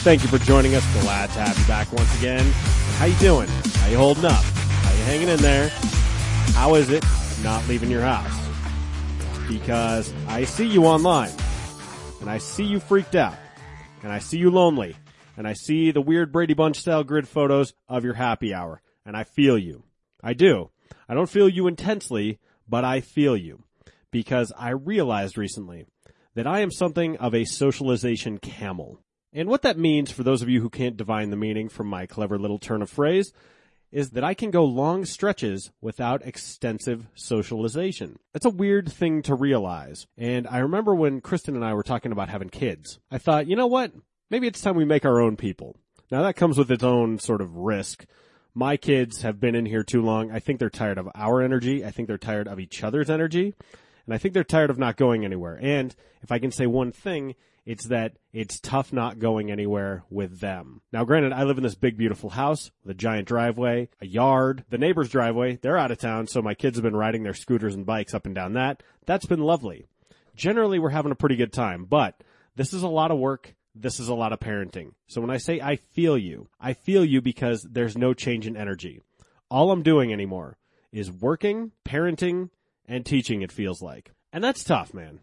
Thank you for joining us. Glad to have you back once again. How you doing? How you holding up? How you hanging in there? How is it not leaving your house? Because I see you online, and I see you freaked out, and I see you lonely, and I see the weird Brady Bunch style grid photos of your happy hour, and I feel you. I do. I don't feel you intensely, but I feel you. Because I realized recently that I am something of a socialization camel. And what that means for those of you who can't divine the meaning from my clever little turn of phrase is that I can go long stretches without extensive socialization. That's a weird thing to realize. And I remember when Kristen and I were talking about having kids, I thought, you know what? Maybe it's time we make our own people. Now that comes with its own sort of risk. My kids have been in here too long. I think they're tired of our energy. I think they're tired of each other's energy. And I think they're tired of not going anywhere. And if I can say one thing, it's that it's tough not going anywhere with them. Now, granted, I live in this big, beautiful house with a giant driveway, a yard. The neighbor's driveway, they're out of town, so my kids have been riding their scooters and bikes up and down that. That's been lovely. Generally, we're having a pretty good time, but this is a lot of work. This is a lot of parenting. So when I say I feel you, I feel you because there's no change in energy. All I'm doing anymore is working, parenting, and teaching, it feels like. And that's tough, man.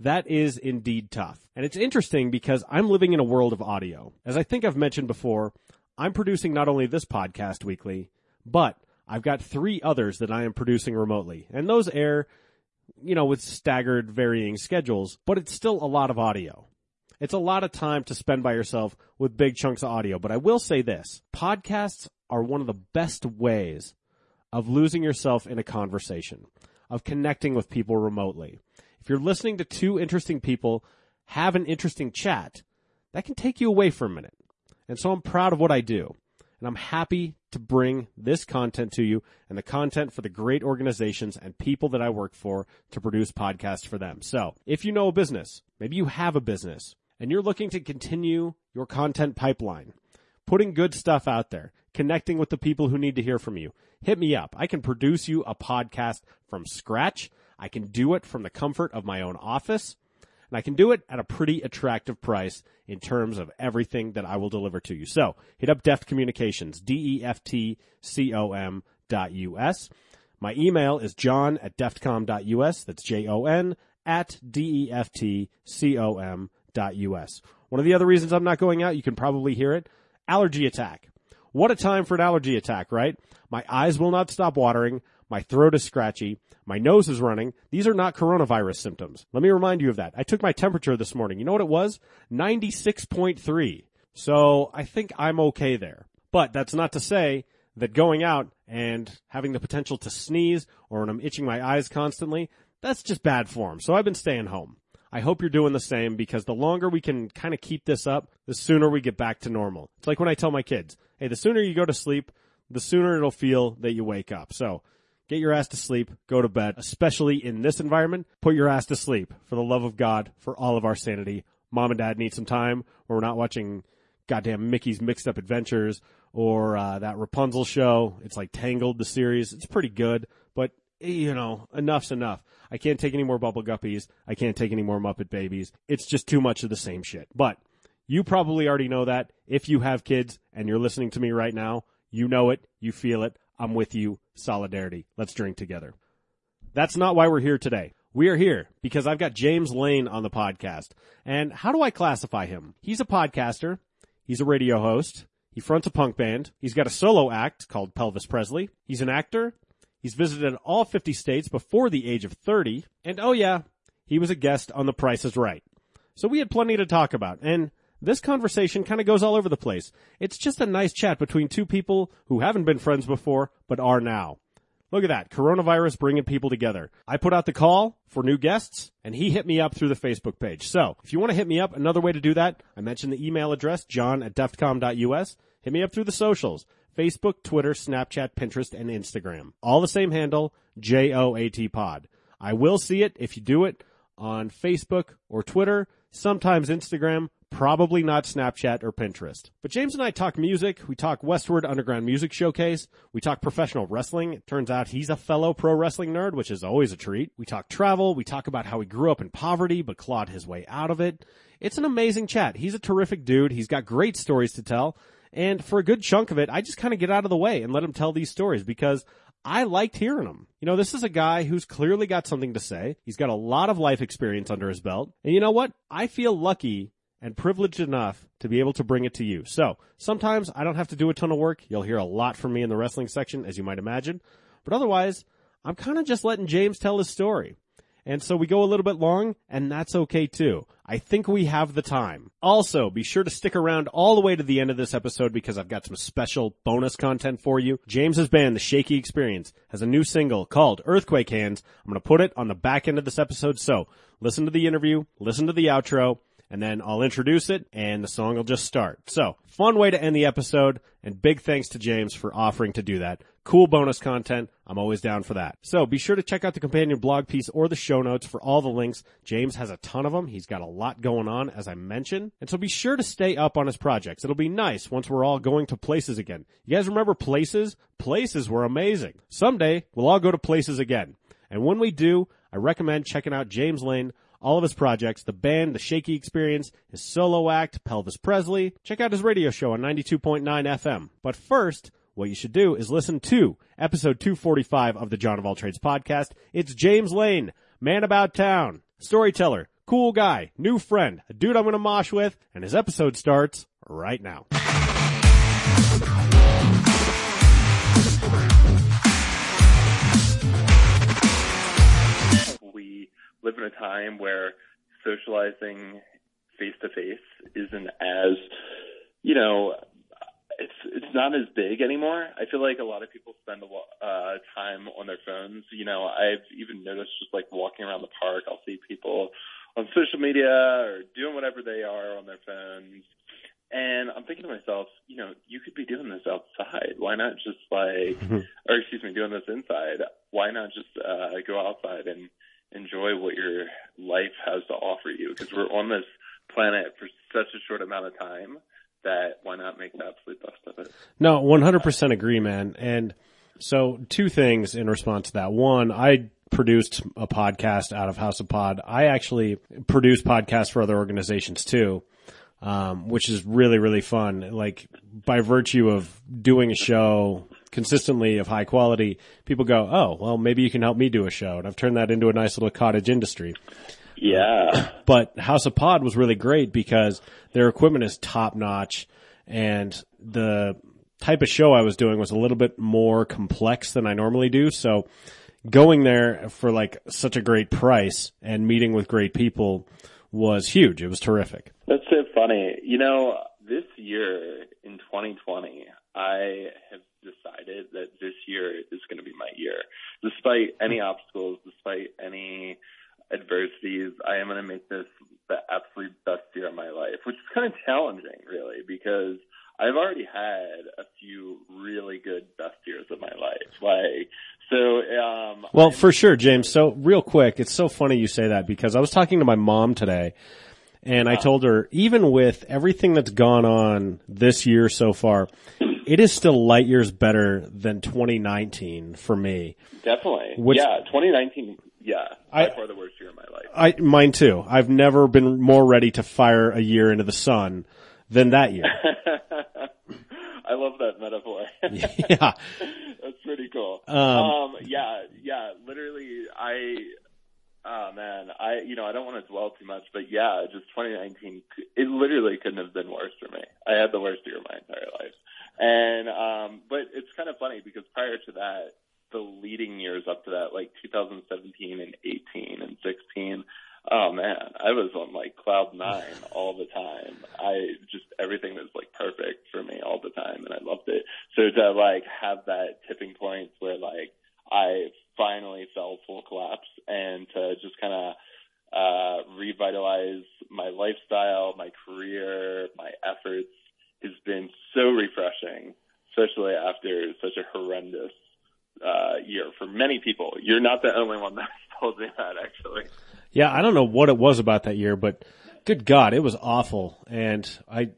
That is indeed tough. And it's interesting because I'm living in a world of audio. As I think I've mentioned before, I'm producing not only this podcast weekly, but I've got three others that I am producing remotely. And those air, you know, with staggered varying schedules, but it's still a lot of audio. It's a lot of time to spend by yourself with big chunks of audio. But I will say this podcasts are one of the best ways of losing yourself in a conversation, of connecting with people remotely. If you're listening to two interesting people have an interesting chat, that can take you away for a minute. And so I'm proud of what I do. And I'm happy to bring this content to you and the content for the great organizations and people that I work for to produce podcasts for them. So if you know a business, maybe you have a business and you're looking to continue your content pipeline, putting good stuff out there, connecting with the people who need to hear from you, hit me up. I can produce you a podcast from scratch. I can do it from the comfort of my own office. And I can do it at a pretty attractive price in terms of everything that I will deliver to you. So hit up Deft Communications, D-E-F-T-C-O-M dot U-S. My email is john at deftcom.us. That's J-O-N at D-E-F-T-C-O-M dot U-S. One of the other reasons I'm not going out, you can probably hear it, allergy attack. What a time for an allergy attack, right? My eyes will not stop watering. My throat is scratchy. My nose is running. These are not coronavirus symptoms. Let me remind you of that. I took my temperature this morning. You know what it was? 96.3. So I think I'm okay there. But that's not to say that going out and having the potential to sneeze or when I'm itching my eyes constantly, that's just bad form. So I've been staying home. I hope you're doing the same because the longer we can kind of keep this up, the sooner we get back to normal. It's like when I tell my kids, hey, the sooner you go to sleep, the sooner it'll feel that you wake up. So Get your ass to sleep, go to bed, especially in this environment. Put your ass to sleep for the love of God, for all of our sanity. Mom and dad need some time where we're not watching goddamn Mickey's Mixed Up Adventures or uh, that Rapunzel show. It's like Tangled, the series. It's pretty good, but you know, enough's enough. I can't take any more Bubble Guppies. I can't take any more Muppet Babies. It's just too much of the same shit. But you probably already know that. If you have kids and you're listening to me right now, you know it, you feel it. I'm with you. Solidarity. Let's drink together. That's not why we're here today. We are here because I've got James Lane on the podcast. And how do I classify him? He's a podcaster. He's a radio host. He fronts a punk band. He's got a solo act called Pelvis Presley. He's an actor. He's visited all 50 states before the age of 30. And oh yeah, he was a guest on The Price is Right. So we had plenty to talk about. And this conversation kind of goes all over the place. It's just a nice chat between two people who haven't been friends before, but are now. Look at that. Coronavirus bringing people together. I put out the call for new guests and he hit me up through the Facebook page. So if you want to hit me up, another way to do that, I mentioned the email address, john at deftcom.us. hit me up through the socials. Facebook, Twitter, Snapchat, Pinterest, and Instagram. All the same handle, J-O-A-T pod. I will see it if you do it on Facebook or Twitter, sometimes Instagram, probably not Snapchat or Pinterest. But James and I talk music. We talk Westword Underground Music Showcase. We talk professional wrestling. It turns out he's a fellow pro wrestling nerd, which is always a treat. We talk travel. We talk about how he grew up in poverty but clawed his way out of it. It's an amazing chat. He's a terrific dude. He's got great stories to tell. And for a good chunk of it, I just kind of get out of the way and let him tell these stories because I liked hearing them. You know, this is a guy who's clearly got something to say. He's got a lot of life experience under his belt. And you know what? I feel lucky and privileged enough to be able to bring it to you. So sometimes I don't have to do a ton of work. You'll hear a lot from me in the wrestling section, as you might imagine. But otherwise, I'm kind of just letting James tell his story. And so we go a little bit long, and that's okay too. I think we have the time. Also, be sure to stick around all the way to the end of this episode because I've got some special bonus content for you. James's band, The Shaky Experience, has a new single called Earthquake Hands. I'm going to put it on the back end of this episode. So listen to the interview, listen to the outro, and then I'll introduce it and the song will just start. So fun way to end the episode and big thanks to James for offering to do that. Cool bonus content. I'm always down for that. So be sure to check out the companion blog piece or the show notes for all the links. James has a ton of them. He's got a lot going on, as I mentioned. And so be sure to stay up on his projects. It'll be nice once we're all going to places again. You guys remember places? Places were amazing. Someday we'll all go to places again. And when we do, I recommend checking out James Lane all of his projects, the band, the Shaky Experience, his solo act, Pelvis Presley. Check out his radio show on 92.9 FM. But first, what you should do is listen to episode 245 of the John of All Trades podcast. It's James Lane, man about town, storyteller, cool guy, new friend, a dude I'm going to mosh with, and his episode starts right now. Live in a time where socializing face to face isn't as, you know, it's it's not as big anymore. I feel like a lot of people spend a lot uh, time on their phones. You know, I've even noticed just like walking around the park, I'll see people on social media or doing whatever they are on their phones. And I'm thinking to myself, you know, you could be doing this outside. Why not just like, or excuse me, doing this inside? Why not just uh, go outside and enjoy what your life has to offer you? Because we're on this planet for such a short amount of time that why not make the absolute best of it? No, 100% agree, man. And so two things in response to that. One, I produced a podcast out of House of Pod. I actually produce podcasts for other organizations too. Um, which is really, really fun. Like by virtue of doing a show consistently of high quality, people go, Oh, well, maybe you can help me do a show. And I've turned that into a nice little cottage industry. Yeah. But House of Pod was really great because their equipment is top notch and the type of show I was doing was a little bit more complex than I normally do. So going there for like such a great price and meeting with great people was huge. It was terrific. That's so funny. You know, this year in 2020, I have decided that this year is going to be my year. Despite any obstacles, despite any adversities, I am going to make this the absolute best year of my life, which is kind of challenging, really, because I've already had a few really good best years of my life. Like, so, um, Well, for sure, James. So real quick, it's so funny you say that because I was talking to my mom today and I told her, even with everything that's gone on this year so far, it is still light years better than 2019 for me. definitely. Which- yeah, 2019, yeah, by I- far the worst year of my life. I, mine too. I've never been more ready to fire a year into the sun than that year. I love that metaphor. yeah. That's pretty cool. Um, Um, yeah, yeah, literally, I, oh man, I, you know, I don't want to dwell too much, but yeah, just 2019, it literally couldn't have been worse for me. I had the worst year of my entire life. And, um, but it's kind of funny because prior to that, the leading years up to that, like 2017 and 18 and 16, oh man, I was on like cloud nine all the time. I just, everything was like perfect for me all the time and I loved it. So to like have that tipping point where like I finally fell full collapse and to just kind of, uh, revitalize my lifestyle, my career, my efforts has been so refreshing, especially after such a horrendous uh, year for many people. You're not the only one that told me that, actually. Yeah, I don't know what it was about that year, but good God, it was awful. And I,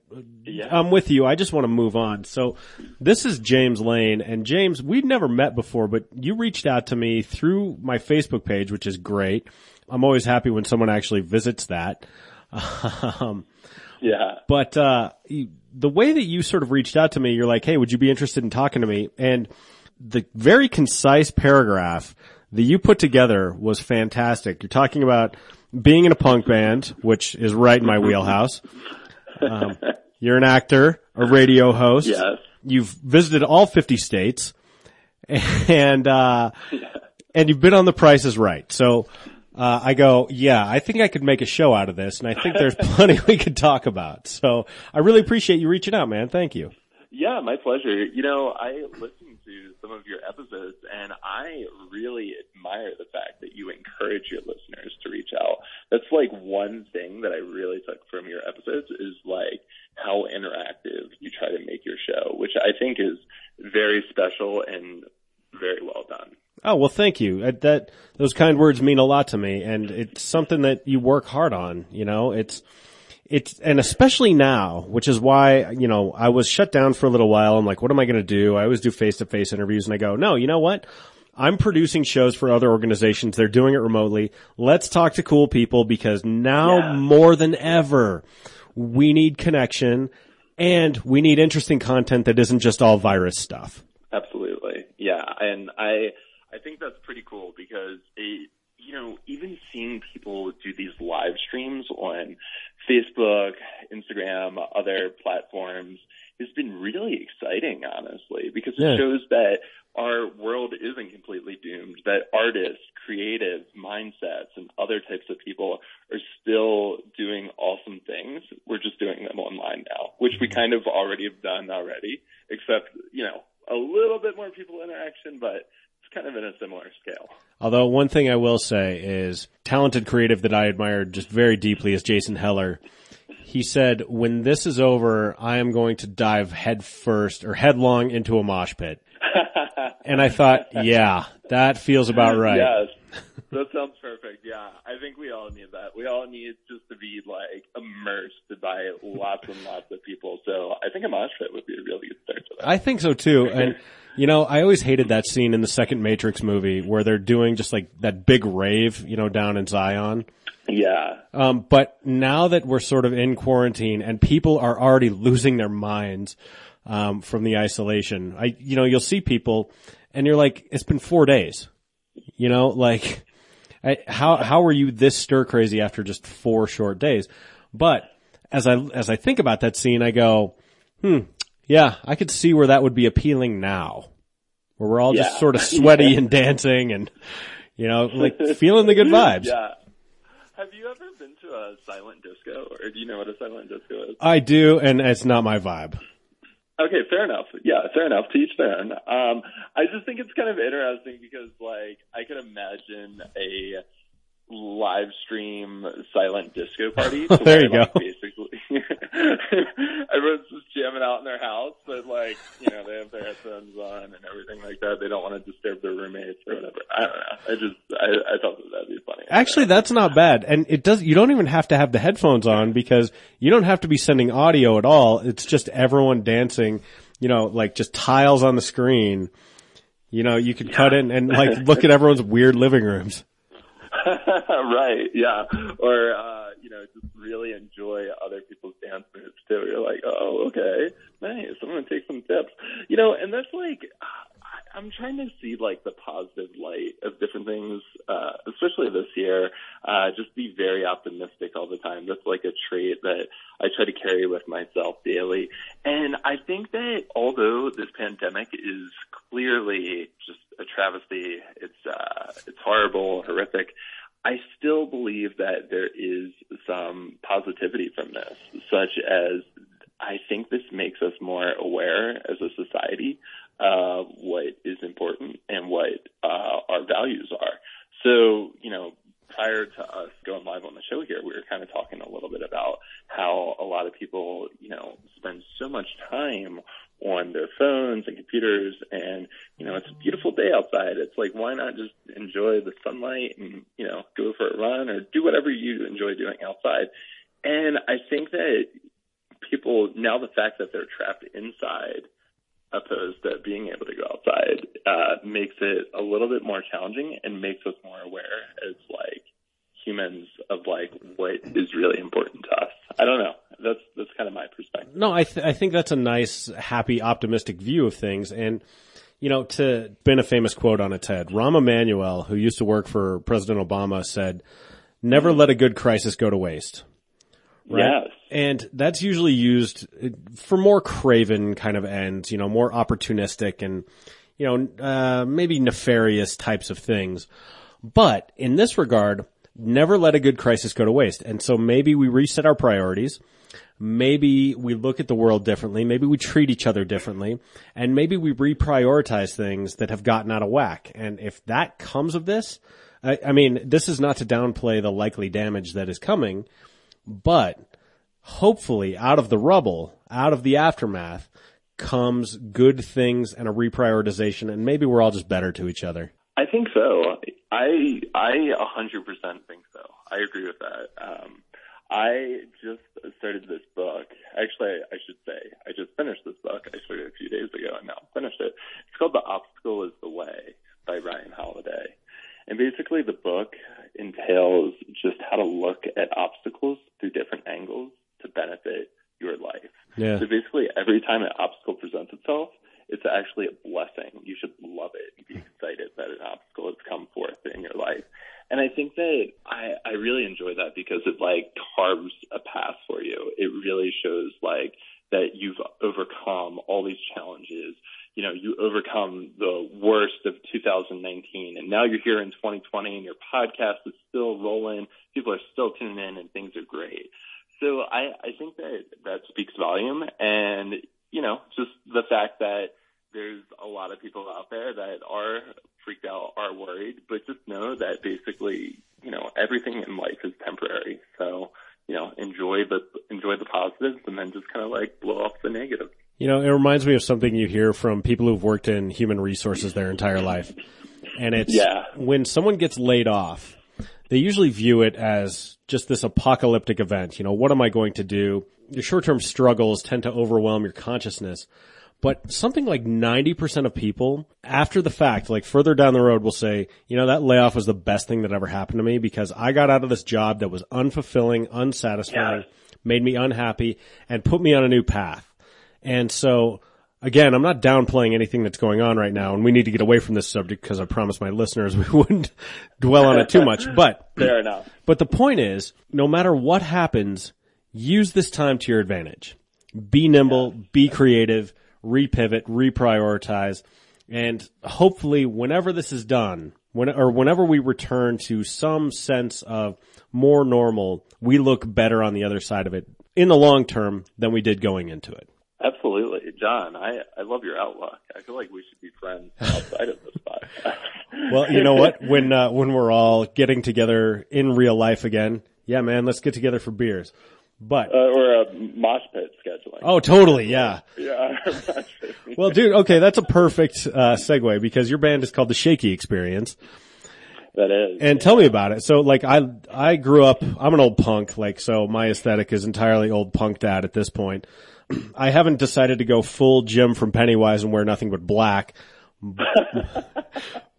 Yeah. I'm with you. I just want to move on. So this is James Lane and James, we'd never met before, but you reached out to me through my Facebook page, which is great. I'm always happy when someone actually visits that. Um, Yeah. but uh, you- the way that you sort of reached out to me, you're like, "Hey, would you be interested in talking to me?" And the very concise paragraph that you put together was fantastic. You're talking about being in a punk band, which is right in my wheelhouse. Um, you're an actor, a radio host. Yes. You've visited all 50 states, and uh, and you've been on The Price is Right. So uh, I go, yeah, I think I could make a show out of this, and I think there's plenty we could talk about. So I really appreciate you reaching out, man. Thank you. Yeah, my pleasure. You know, I listened to some of your episodes and I really admire the fact that you encourage your listeners to reach out. That's like one thing that I really took from your episodes is like how interactive you try to make your show, which I think is very special and very well done. Oh well, thank you. That those kind words mean a lot to me, and it's something that you work hard on. You know, it's it's and especially now, which is why you know I was shut down for a little while. I'm like, what am I going to do? I always do face to face interviews, and I go, no, you know what? I'm producing shows for other organizations. They're doing it remotely. Let's talk to cool people because now Yeah. more than ever, we need connection and we need interesting content that isn't just all virus stuff. Absolutely. Yeah. And I, I think that's pretty cool because it, you know, even seeing people do these live streams on Facebook, Instagram, other platforms has been really exciting, honestly, because it Yeah. shows that our world isn't completely doomed, that artists, creative mindsets, and other types of people are still doing awesome things. We're just doing them online now, which we kind of already have done already, except, you know, a little bit more people interaction, but kind of in a similar scale. Although one thing I will say is talented creative that I admired just very deeply is Jason Heller. He said, when this is over, I am going to dive head first or headlong into a mosh pit. And I thought, yeah, that feels about right. Yes. That sounds perfect. Yeah. I think we all need that. We all need just to be like immersed by lots and lots of people. So I think a mosh pit would be a really good start to that. I think so too. And you know, I always hated that scene in the second Matrix movie where they're doing just like that big rave, you know, down in Zion. Yeah. Um, but now that we're sort of in quarantine and people are already losing their minds, um, from the isolation, I, you know, you'll see people and you're like, it's been four days, you know, like, how, how are you this stir crazy after just four short days? But as I, as I think about that scene, I go, hmm, yeah, I could see where that would be appealing now, where we're all just sort of sweaty and dancing and, you know, like feeling the good vibes. Yeah. Have you ever been to a silent disco or do you know what a silent disco is? I do, and it's not my vibe. Okay, fair enough. Yeah, fair enough. To each their own. Um, I just think it's kind of interesting because, like, I could imagine a live stream silent disco party. There you like, go. Basically, everyone's just jamming out in their house, but like, you know, they have their headphones on and everything like that. They don't want to disturb their roommates or whatever. I don't know. I just, I, I thought that that'd be funny. Actually, that's not bad, and it does. You don't even have to have the headphones on because you don't have to be sending audio at all. It's just everyone dancing. You know, like just tiles on the screen. You know, you could cut in and like look at everyone's weird living rooms. right, yeah. Or, uh, you know, just really enjoy other people's dance moves too. You're like, oh, okay, nice. I'm going to take some tips. You know, and that's like, I'm trying to see like the positive light of different things, uh, especially this year. Uh, just be very optimistic all the time. That's like a trait that I try to carry with myself daily. And I think that although this pandemic is clearly just a travesty, it's, uh, it's horrible, horrific. I still believe that there is some positivity from this, such as I think this makes us more aware as a society of what is important and what uh, our values are. So, you know, prior to us going live on the show here, we were kind of talking a little bit about how a lot of people, you know, spend so much time on their phones and computers and, you know, it's a beautiful day outside. It's like, why not just enjoy the sunlight and, you know, go for a run or do whatever you enjoy doing outside. And I think that people, now the fact that they're trapped inside opposed to being able to go outside, uh, makes it a little bit more challenging and makes us more aware as like humans of like what is really important to us. I don't know. That's that's kind of my perspective. No, I th- I think that's a nice, happy, optimistic view of things, and you know, to been a famous quote on its head. Rahm Emanuel, who used to work for President Obama, said, "Never let a good crisis go to waste." Right? Yes. And that's usually used for more craven kind of ends, you know, more opportunistic and, you know, uh, maybe nefarious types of things. But in this regard, never let a good crisis go to waste. And so maybe we reset our priorities. Maybe we look at the world differently. Maybe we treat each other differently. And maybe we reprioritize things that have gotten out of whack. And if that comes of this, I, I mean, this is not to downplay the likely damage that is coming, but hopefully out of the rubble, out of the aftermath comes good things and a reprioritization and maybe we're all just better to each other. I think so. I I a hundred percent think so. I agree with that. Um, I just started this book. Actually, I should say I just finished this book. I started a few days ago and now finished it. It's called The Obstacle Is the Way by Ryan Holiday. And basically the book entails just how to look at obstacles through different angles to benefit your life. Yeah. So basically every time an obstacle presents itself, it's actually a blessing. You should love it and be excited that an obstacle has come forth in your life. And I think that I, I really enjoy that because it like carves a path for you. It really shows like that you've overcome all these challenges. You know, you overcome the worst of 2019 and now you're here in 2020 and your podcast is still rolling. People are still tuning in and things are great. So I, I think that that speaks volume and, you know, just the fact that there's a lot of people out there that are freaked out, are worried, but just know that basically, you know, everything in life is temporary. So, you know, enjoy the enjoy the positives and then just kind of like blow off the negative. You know, it reminds me of something you hear from people who've worked in human resources their entire life. And it's Yeah. when someone gets laid off, they usually view it as just this apocalyptic event. You know, what am I going to do? Your short-term struggles tend to overwhelm your consciousness. But something like 90% of people after the fact, like further down the road will say, you know, that layoff was the best thing that ever happened to me because I got out of this job that was unfulfilling, unsatisfying, made me unhappy and put me on a new path. And so again, I'm not downplaying anything that's going on right now and we need to get away from this subject because I promised my listeners we wouldn't dwell on it too much. But Fair enough. but the point is, no matter what happens, use this time to your advantage. Be nimble, be creative, repivot, reprioritize, and hopefully whenever this is done, when, or whenever we return to some sense of more normal, we look better on the other side of it in the long term than we did going into it. Absolutely. John, I, I love your outlook. I feel like we should be friends outside of this podcast. Well, you know what? When, uh, when we're all getting together in real life again, yeah, man, let's get together for beers. But, uh, or a mosh pit scheduling. oh, totally, yeah. Yeah. Well, dude, okay, that's a perfect uh, segue because your band is called the Shaky Experience. that is. And tell me about it. So, like, I I grew up. I'm an old punk, like, so my aesthetic is entirely old punk dad at this point. I haven't decided to go full Jim from Pennywise and wear nothing but black.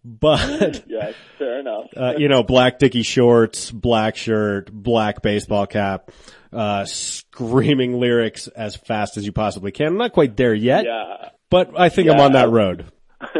but yeah, fair enough. uh, you know, black dicky shorts, black shirt, black baseball cap, uh, screaming lyrics as fast as you possibly can. I'm not quite there yet, yeah. but I think I'm on that road.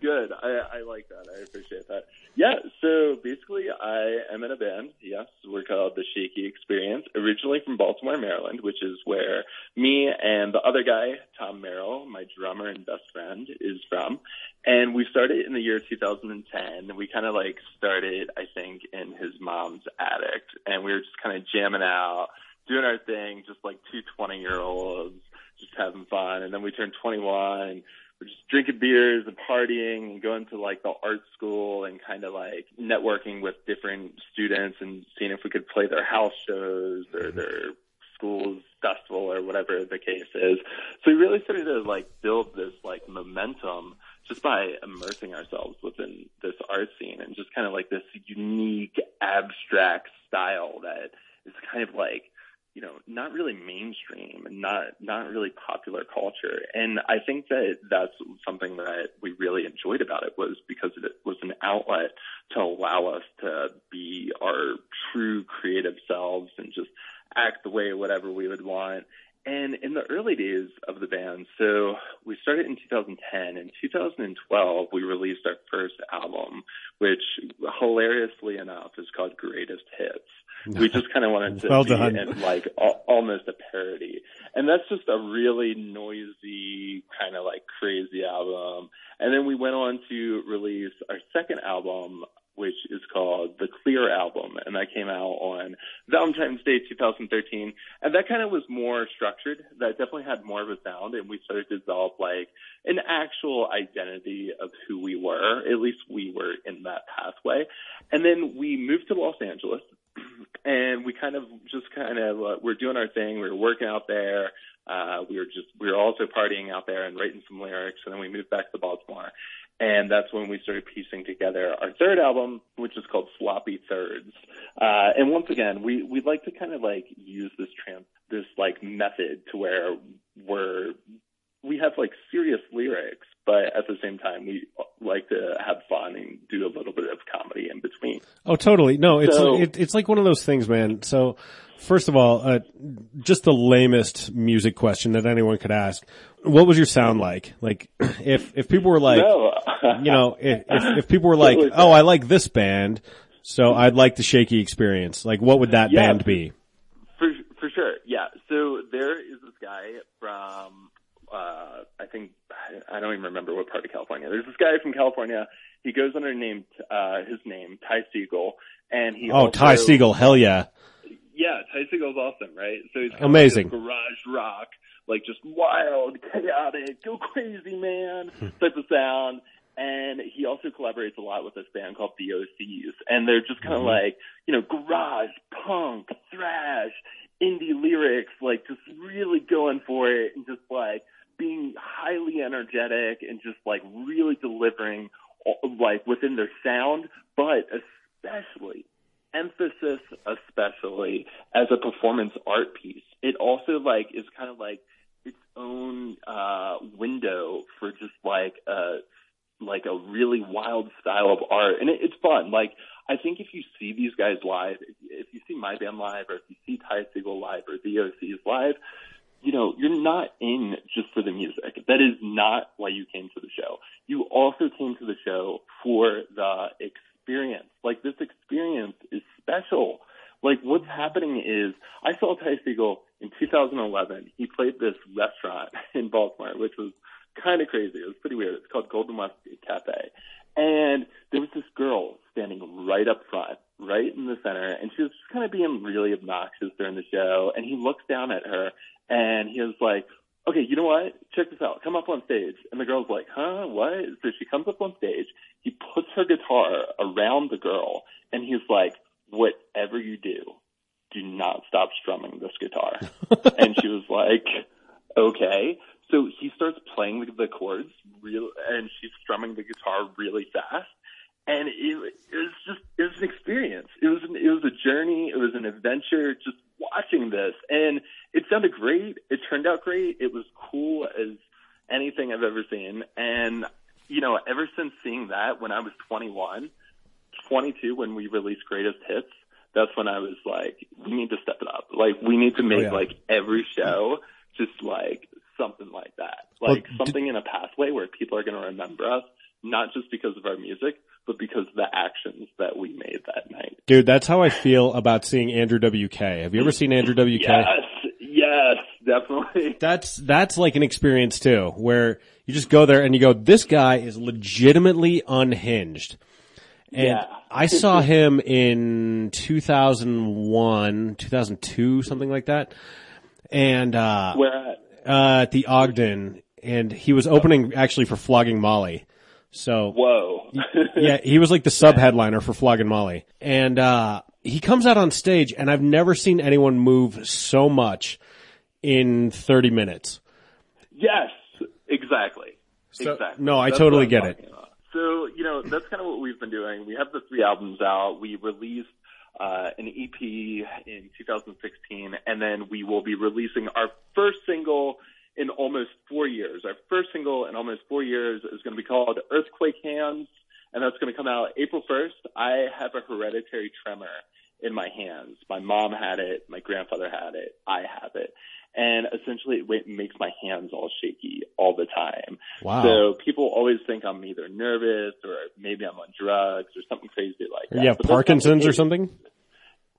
Good. I, I like that. I appreciate that. Yeah. So basically, I am in a band. Yes, we're called the Shaky Experience. Originally from Baltimore, Maryland, which is where me and the other guy, Tom Merrill, my drummer and best friend, is from. And we started in the year 2010. We kind of like started, I think, in his mom's attic, and we were just kind of jamming out, doing our thing, just like two 20 year olds, just having fun. And then we turned 21 we're just drinking beers and partying and going to like the art school and kind of like networking with different students and seeing if we could play their house shows or mm-hmm. their school's festival or whatever the case is. So we really started to like build this like momentum just by immersing ourselves within this art scene and just kind of like this unique abstract style that is kind of like you know not really mainstream and not not really popular culture and i think that that's something that we really enjoyed about it was because it was an outlet to allow us to be our true creative selves and just act the way whatever we would want and in the early days of the band, so we started in 2010. In 2012, we released our first album, which hilariously enough is called Greatest Hits. We just kind of wanted to Well be in like al- almost a parody. And that's just a really noisy, kind of like crazy album. And then we went on to release our second album, which is called The Clear Album, and that came out on Valentine's Day 2013. And that kind of was more structured. That definitely had more of a sound, and we started to develop like an actual identity of who we were. At least we were in that pathway. And then we moved to Los Angeles, and we kind of just kind of uh, we're doing our thing. We were working out there. Uh, we were just we were also partying out there and writing some lyrics, and then we moved back to Baltimore. And that's when we started piecing together our third album, which is called Sloppy Thirds. Uh, and once again, we, we like to kind of like use this trans, this like method to where we're, we have like serious lyrics, but at the same time, we like to have fun and do a little bit of comedy in between. Oh, totally. No, it's So- it, it's like one of those things, man. So, first of all, uh, just the lamest music question that anyone could ask. What was your sound like? Like, if if people were like, No. you know, if if, if people were like, Totally oh, I like this band, so I'd like the Shaky Experience. Like, what would that Yeah. band be? For for sure, yeah. So there is this guy from uh I think I don't even remember what part of California. There's this guy from California. He goes under name uh his name Ty Segall, and he Oh, also, Ty Segall, hell yeah. Yeah, Ty Segall's awesome, right? So he's Amazing. like garage rock, like just wild, chaotic, go crazy, man type of sound. And he also collaborates a lot with this band called the OCs, and they're just kind of like you know garage punk, thrash, indie lyrics, like just really going for it and just like being highly energetic and just like really delivering like within their sound, but especially emphasis especially as a performance art piece. It also like is kind of like its own uh window for just like a like a really wild style of art and it, it's fun. Like I think if you see these guys live, if, you see my band live or if you see Ty Segall live or the OCs live, you know, you're not in just for the music. That is not why you came to the show. You also came to the show for the experience. Like this experience is special. Like what's happening is I saw Ty Segall in 2011. He played this restaurant in Baltimore, which was kind of crazy. It was pretty weird. It's called Golden West Cafe. And there was this girl standing right up front, right in the center, and she was just kind of being really obnoxious during the show. And he looks down at her and he was like, okay, you know what? Check this out. Come up on stage. And the girl's like, huh? What? So she comes up on stage. He puts her guitar around the girl and he's like, whatever you do, do not stop strumming this guitar. and she was like, okay. So he starts playing the, the chords real, and she's strumming the guitar really fast. And it, it was just, it was an experience. It was, an, it was a journey. It was an adventure just watching this. And it sounded great. It turned out great. It was cool as anything I've ever seen. And, you know, ever since seeing that when I was 21, 22, when we released Greatest Hits, that's when I was like, we need to step it up. Like, we need to oh, make yeah. like every show just like something like that. Well, Like something in a pathway where people are going to remember us, not just because of our music, but because of the actions that we made that night. Dude, that's how I feel about seeing Andrew WK. Have you ever seen Andrew WK? Yes, yes, definitely. That's that's like an experience too, where you just go there and you go, this guy is legitimately unhinged. And Yeah. I saw him in 2001, 2002, something like that. And, uh, Where at? uh, at the Ogden and he was opening actually for Flogging Molly. So Whoa. yeah, he was like the sub headliner for Flogging Molly. And, uh, he comes out on stage and I've never seen anyone move so much in 30 minutes. yes, exactly. So- exactly. no, I That's totally get it. about. So, you know, that's kind of what we've been doing. We have the three albums out. We released uh, an EP in 2016, and then we will be releasing our first single in almost four years. Our first single in almost four years is going to be called Earthquake Hands, and that's going to come out April 1st. I have a hereditary tremor in my hands. My mom had it. My grandfather had it. I have it. And essentially it makes my hands all shaky all the time. Wow. So people always think I'm either nervous or maybe I'm on drugs or something crazy like that. you have But that's not the Parkinson's or something?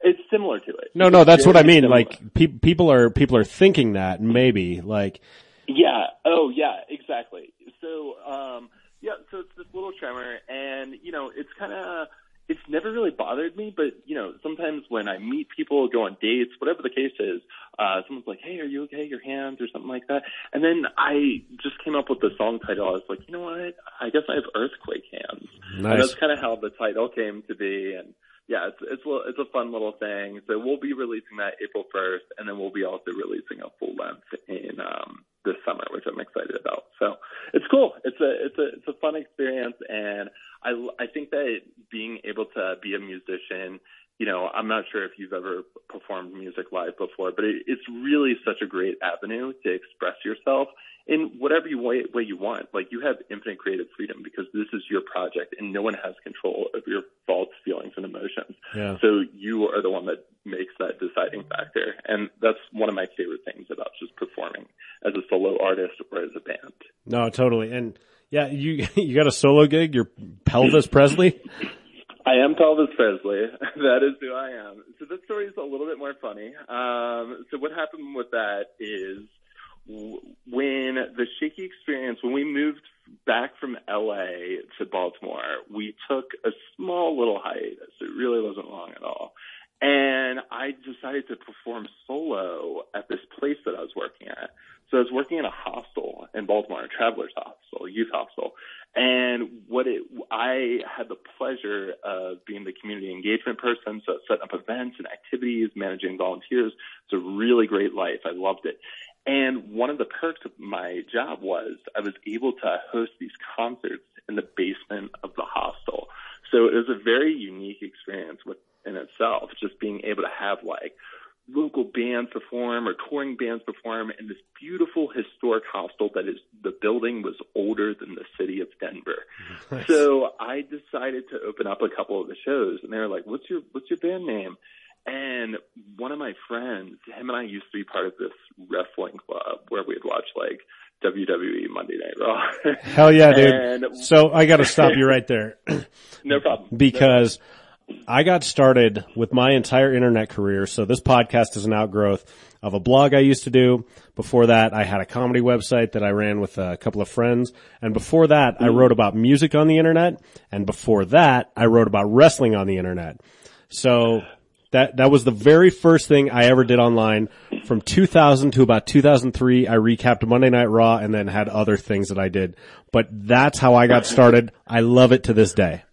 It's similar to it. No, no, that's what I mean. similar. Like pe- people are, people are thinking that maybe like, Yeah. Oh, yeah. Exactly. So, um, yeah. So it's this little tremor, and you know, it's kind of, it's never really bothered me. But you know, sometimes when I meet people, go on dates, whatever the case is, uh, someone's like, "Hey, are you okay? Your hands?" or something like that. And then I just came up with the song title. I was like, you know what? I guess I have earthquake hands. And Nice. that's kind of how the title came to be. And yeah, it's it's a, it's a fun little thing. So we'll be releasing that April first, and then we'll be also releasing a full length in um, this summer, which I'm excited about. So it's cool. It's a it's a it's a fun experience, and I I think that being able to be a musician. You know, I'm not sure if you've ever performed music live before, but it, it's really such a great avenue to express yourself in whatever you way, way you want. Like you have infinite creative freedom because this is your project and no one has control of your thoughts, feelings, and emotions. Yeah. So you are the one that makes that deciding factor. And that's one of my favorite things about just performing as a solo artist or as a band. no, totally. And yeah, you, you got a solo gig, you're Pelvis Presley. I am Pelvis Presley. that is who I am. So this story is a little bit more funny. Um, so what happened with that is when the shaky experience, when we moved back from LA to Baltimore, we took a small little hiatus. It really wasn't long at all. And I decided to perform solo at this place that I was working at. So I was working in a hostel in Baltimore, a traveler's hostel, a youth hostel. And what it, I had the pleasure of being the community engagement person, so setting up events and activities, managing volunteers. It's a really great life. I loved it. And one of the perks of my job was I was able to host these concerts in the basement of the hostel. So it was a very unique experience within itself, just being able to have like local bands perform or touring bands perform in this beautiful historic hostel that is the building was older than the city of Denver. So I decided to open up a couple of the shows and they were like, What's your what's your band name? And one of my friends, him and I used to be part of this wrestling club where we'd watch like WWE Monday Night Raw. Hell yeah, dude. And- So I got to stop you right there no problem. because I got started with my entire internet career. So this podcast is an outgrowth of a blog I used to do. Before that, I had a comedy website that I ran with a couple of friends. And before that, I wrote about music on the internet. And before that, I wrote about wrestling on the internet. So that, that was the very first thing I ever did online. From 2000 to about 2003, I recapped Monday Night Raw and then had other things that I did. But that's how I got started. I love it to this day.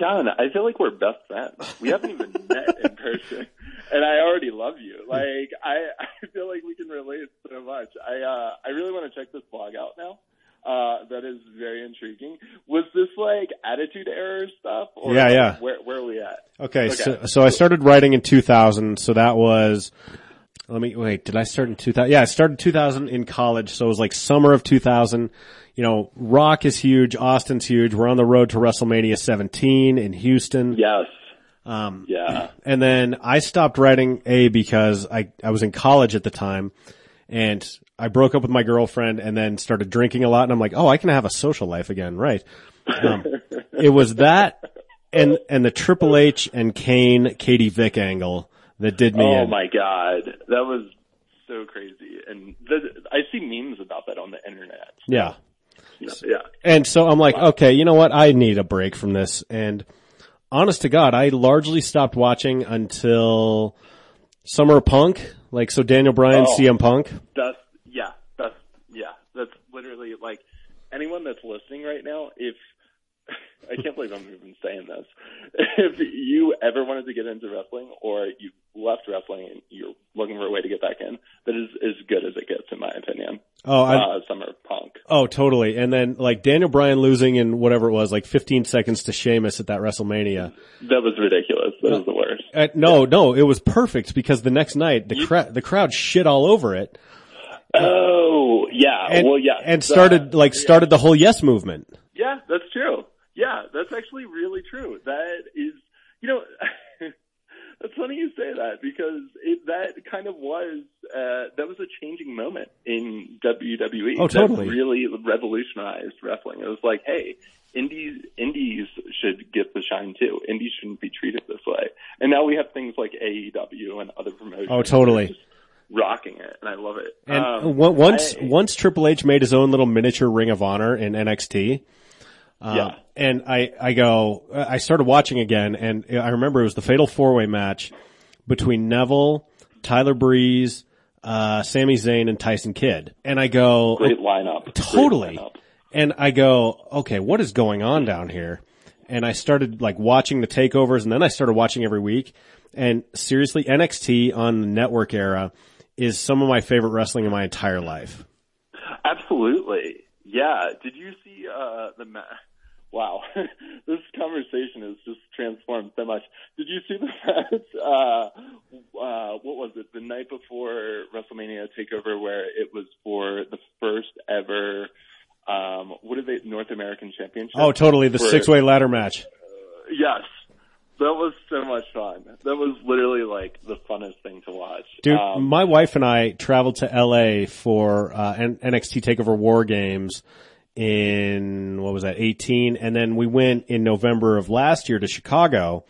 John, I feel like we're best friends. We haven't even met in person, and I already love you. Like I, I feel like we can relate so much. I, uh, I really want to check this blog out now. Uh, that is very intriguing. Was this like Attitude Era stuff? Or Yeah, yeah. Where, where are we at? Okay, so so I started writing in 2000. So that was let me wait. Did I start in 2000? Yeah, I started 2000 in college. So it was like summer of 2000. You know, Rock is huge. Austin's huge. We're on the road to WrestleMania 17 in Houston. Yes. Um, Yeah. and then I stopped writing A because I, I was in college at the time and I broke up with my girlfriend and then started drinking a lot. And I'm like, oh, I can have a social life again. Right. Um, it was that and, and the Triple H and Kane, Katie Vick angle that did me. Oh in. my god, that was so crazy, and the, I see memes about that on the internet. Yeah, yeah. And so I'm like, wow. okay, you know what? I need a break from this. And honest to God, I largely stopped watching until Summer Punk, like so Daniel Bryan, oh, CM Punk. That's yeah, that's yeah, that's literally like anyone that's listening right now. If I can't believe I'm even saying this. If you ever wanted to get into wrestling or you left wrestling and you're looking for a way to get back in, that is as good as it gets, in my opinion. Oh, I, uh, Summer Punk. Oh, totally. And then like Daniel Bryan losing in whatever it was, like 15 seconds to Sheamus at that WrestleMania. That was ridiculous. That was the uh, worst. Uh, no, yeah. no, it was perfect because the next night the crowd, the crowd shit all over it. Oh, yeah. And, well, yeah. And started, like, started yeah. the whole yes movement. Yeah, that's true. Yeah, that's actually really true. That is, you know, that's funny you say that because it, that kind of was uh, that was a changing moment in WWE. Oh, totally. That really revolutionized wrestling. It was like, hey, indies indies should get the shine too. Indies shouldn't be treated this way. And now we have things like AEW and other promotions. Oh, totally. that are just Rocking it, and I love it. And Um, once I- once Triple H made his own little miniature Ring of Honor in NXT, uh, Yeah. and I I go I started watching again, and I remember it was the Fatal Four Way match between Neville, Tyler Breeze, uh, Sami Zayn, and Tyson Kidd, and I go great lineup. Great totally. lineup. And I go, okay, what is going on down here? And I started like watching the takeovers and then I started watching every week. And seriously, NXT on the network era is some of my favorite wrestling in my entire life. Absolutely. Yeah. Did you see uh the ma- Wow, this conversation has just transformed so much. Did you see the match? Uh, uh, what was it? The night before WrestleMania Takeover, where it was for the first ever. Um, what are they? North American Championship. Oh, totally. The six way ladder match. Yes, that was so much fun. That was literally like the funnest thing to watch. Dude, Um, my wife and I traveled to LA for, uh, N- NXT Takeover War Games in, what was that, 18? And then we went in November of last year to Chicago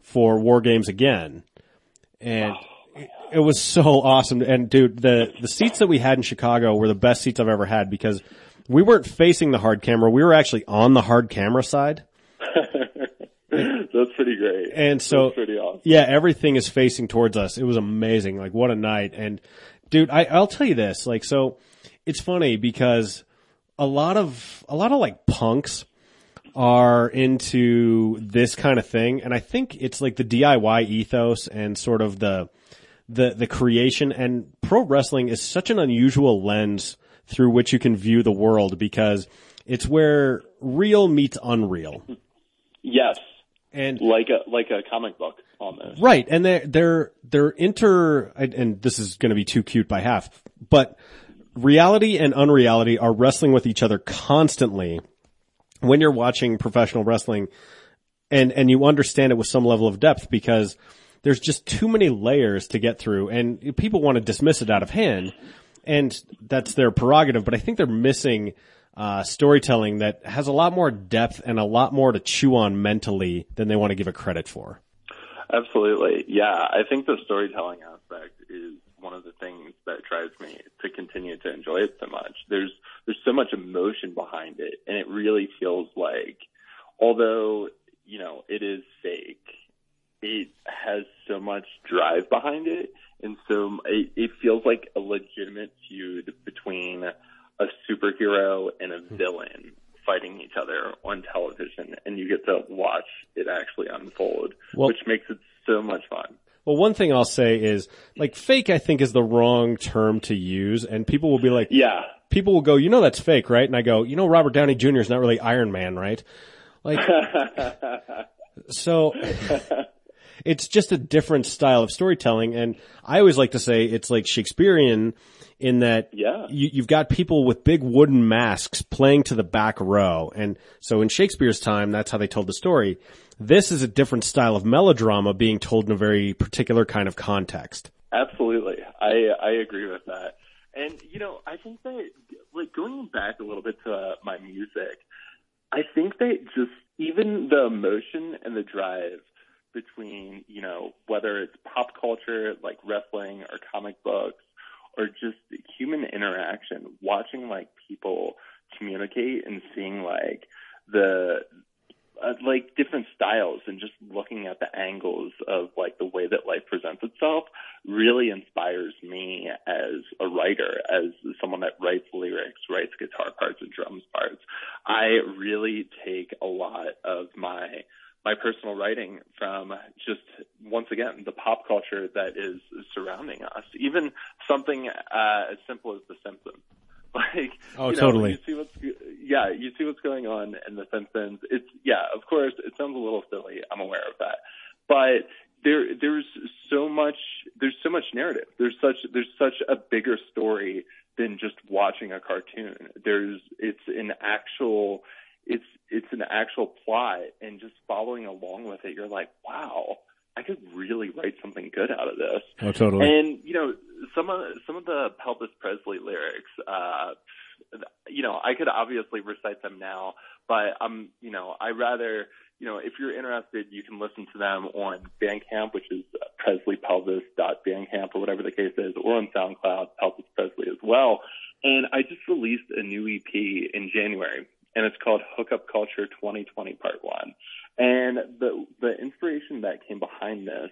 for War Games again. And it, it was so awesome. And dude, the, the seats that we had in Chicago were the best seats I've ever had because we weren't facing the hard camera. We were actually on the hard camera side. that's pretty great. And so, awesome. yeah, everything is facing towards us. It was amazing. Like what a night. And dude, I, I'll tell you this, like, so it's funny because a lot of, a lot of like punks are into this kind of thing. And I think it's like the DIY ethos and sort of the, the, the creation and pro wrestling is such an unusual lens through which you can view the world because it's where real meets unreal. Yes, And like a like a comic book almost. Right, and they're they're they're inter, and this is going to be too cute by half, but reality and unreality are wrestling with each other constantly. When you're watching professional wrestling, and and you understand it with some level of depth because there's just too many layers to get through, and people want to dismiss it out of hand, and that's their prerogative. But I think they're missing uh, storytelling that has a lot more depth and a lot more to chew on mentally than they want to give it credit for. Absolutely. Yeah, I think the storytelling aspect is one of the things that drives me to continue to enjoy it so much. There's there's so much emotion behind it and it really feels like although, you know, it is fake, it has so much drive behind it and so it, it feels like a legitimate feud between a superhero and a villain fighting each other on television and you get to watch it actually unfold Well- which makes it so much fun Well, one thing I'll say is, like, fake, I think is the wrong term to use, and people will be like, yeah people will go, you know that's fake, right? And I go, you know Robert Downey Jr. is not really Iron Man, right? Like, so it's just a different style of storytelling, and I always like to say it's like Shakespearean in that Yeah. you, you've got people with big wooden masks playing to the back row, and so in Shakespeare's time, that's how they told the story. This is a different style of melodrama being told in a very particular kind of context. Absolutely. I I agree with that. And you know, I think that like going back a little bit to uh, my music, I think that just even the emotion and the drive between, you know, whether it's pop culture like wrestling or comic books or just human interaction, watching like people communicate and seeing like the uh, like different styles and just looking at the angles of like the way that life presents itself really inspires me as a writer, as someone that writes lyrics, writes guitar parts and drums parts. I really take a lot of my my personal writing from just once again the pop culture that is surrounding us. Even something uh, as simple as The Simpsons. Oh, you know, totally. You see what's yeah, you see what's going on in the Simpsons. It's yeah, of course, it sounds a little silly. I'm aware of that, but there there's so much there's so much narrative. There's such there's such a bigger story than just watching a cartoon. There's it's an actual it's it's an actual plot and just following along with it, you're like, wow, I could really write something good out of this. Oh, totally. And you know, some of some of the Elvis Presley lyrics, uh, you know, I could obviously recite them now, but I'm, you know, I rather, you know, if you're interested, you can listen to them on Bandcamp, which is presleypelvis.bandcamp or whatever the case is, or on SoundCloud, Pelvis Presley as well. And I just released a new EP in January, and it's called Hookup Culture 2020 Part One. And the the inspiration that came behind this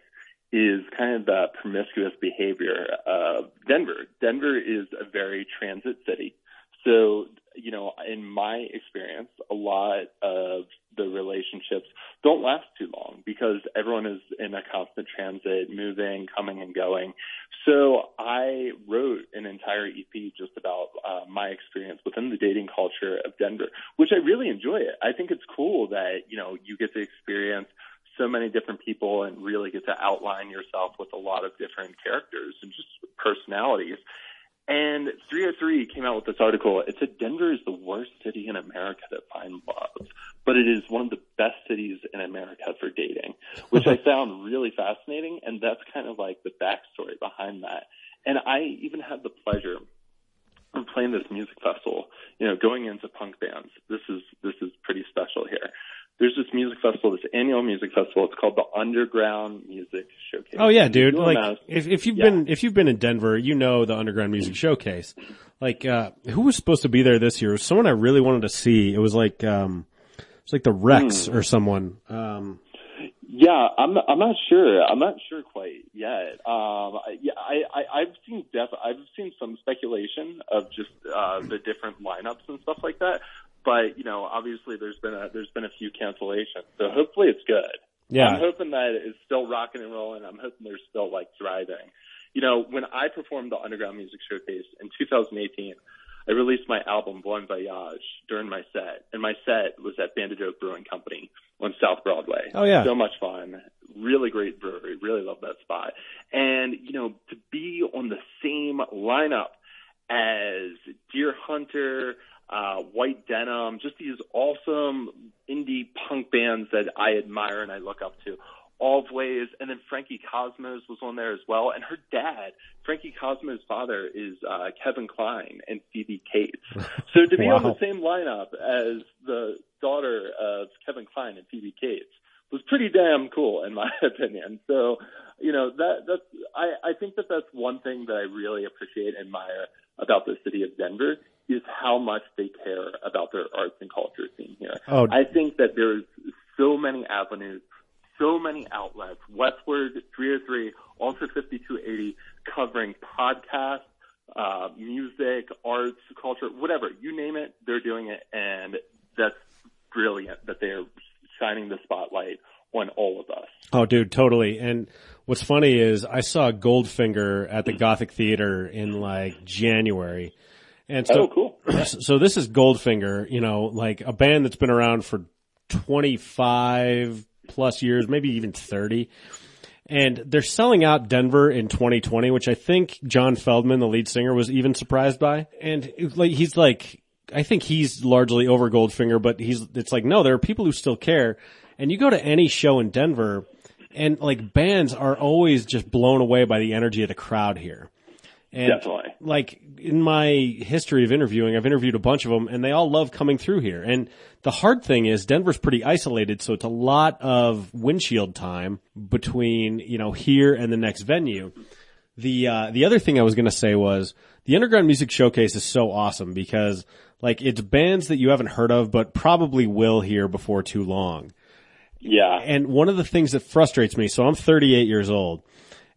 is kind of the promiscuous behavior of Denver. Denver is a very transit city. So, you know, in my experience, a lot of the relationships don't last too long because everyone is in a constant transit, moving, coming and going. So I wrote an entire EP just about uh, my experience within the dating culture of Denver, which I really enjoy it. I think it's cool that, you know, you get to experience so many different people and really get to outline yourself with a lot of different characters and just personalities. And 303 came out with this article. It said Denver is the worst city in America to find love, but it is one of the best cities in America for dating, which I found really fascinating. And that's kind of like the backstory behind that. And I even had the pleasure of playing this music festival, you know, going into punk bands. This is, this is pretty special here there's this music festival, this annual music festival. It's called the Underground Music Showcase. Oh yeah, dude. Like if if you've Yeah. been if you've been in Denver, you know the Underground Music Showcase. Like uh who was supposed to be there this year? It was someone I really wanted to see. It was like um it's like the Rex Hmm. or someone. Um Yeah, I'm I'm not sure. I'm not sure quite yet. Um, I- yeah, I, I I've seen def I've seen some speculation of just uh, the different lineups and stuff like that. But you know, obviously there's been a there's been a few cancellations, so hopefully it's good. Yeah. I'm hoping that it's still rocking and rolling. I'm hoping they're still like thriving. You know, when I performed the Underground Music Showcase in 2018, I released my album Bon Voyage during my set, and my set was at Banded Oak Brewing Company on South Broadway. Oh, yeah. so much fun. Really great brewery. Really love that spot. And you know, to be on the same lineup as Deerhunter, uh, White Denim, just these awesome indie punk bands that I admire and I look up to. Always, and then Frankie Cosmos was on there as well, and her dad, Frankie Cosmos' father, is uh, Kevin Kline and Phoebe Cates. So to be on the same lineup as the daughter of Kevin Kline and Phoebe Cates was pretty damn cool in my opinion. So, you know, that that's I, I think that that's one thing that I really appreciate and admire about the city of Denver is how much they care about their arts and culture scene here. Oh. I think that there's so many avenues, so many outlets, Westword 303, also 5280, covering podcasts, uh, music, arts, culture, whatever, you name it, they're doing it. And that's brilliant that they're shining the spotlight on all of us. Oh, dude, totally. And what's funny is I saw Goldfinger at the Gothic Theater in like January. And oh, so, Oh, cool. so this is Goldfinger, you know, like a band that's been around for 25 plus years, maybe even 30. And they're selling out Denver in 2020, which I think John Feldmann, the lead singer, was even surprised by. And like, he's like, I think he's largely over Goldfinger, but he's, it's like, no, there are people who still care. And you go to any show in Denver and like bands are always just blown away by the energy of the crowd here. And Definitely. like in my history of interviewing, I've interviewed a bunch of them and they all love coming through here. And the hard thing is Denver's pretty isolated. So it's a lot of windshield time between, you know, here and the next venue. The, uh, the other thing I was going to say was the Underground Music Showcase is so awesome because like it's bands that you haven't heard of, but probably will hear before too long. Yeah. And one of the things that frustrates me, so I'm 38 years old,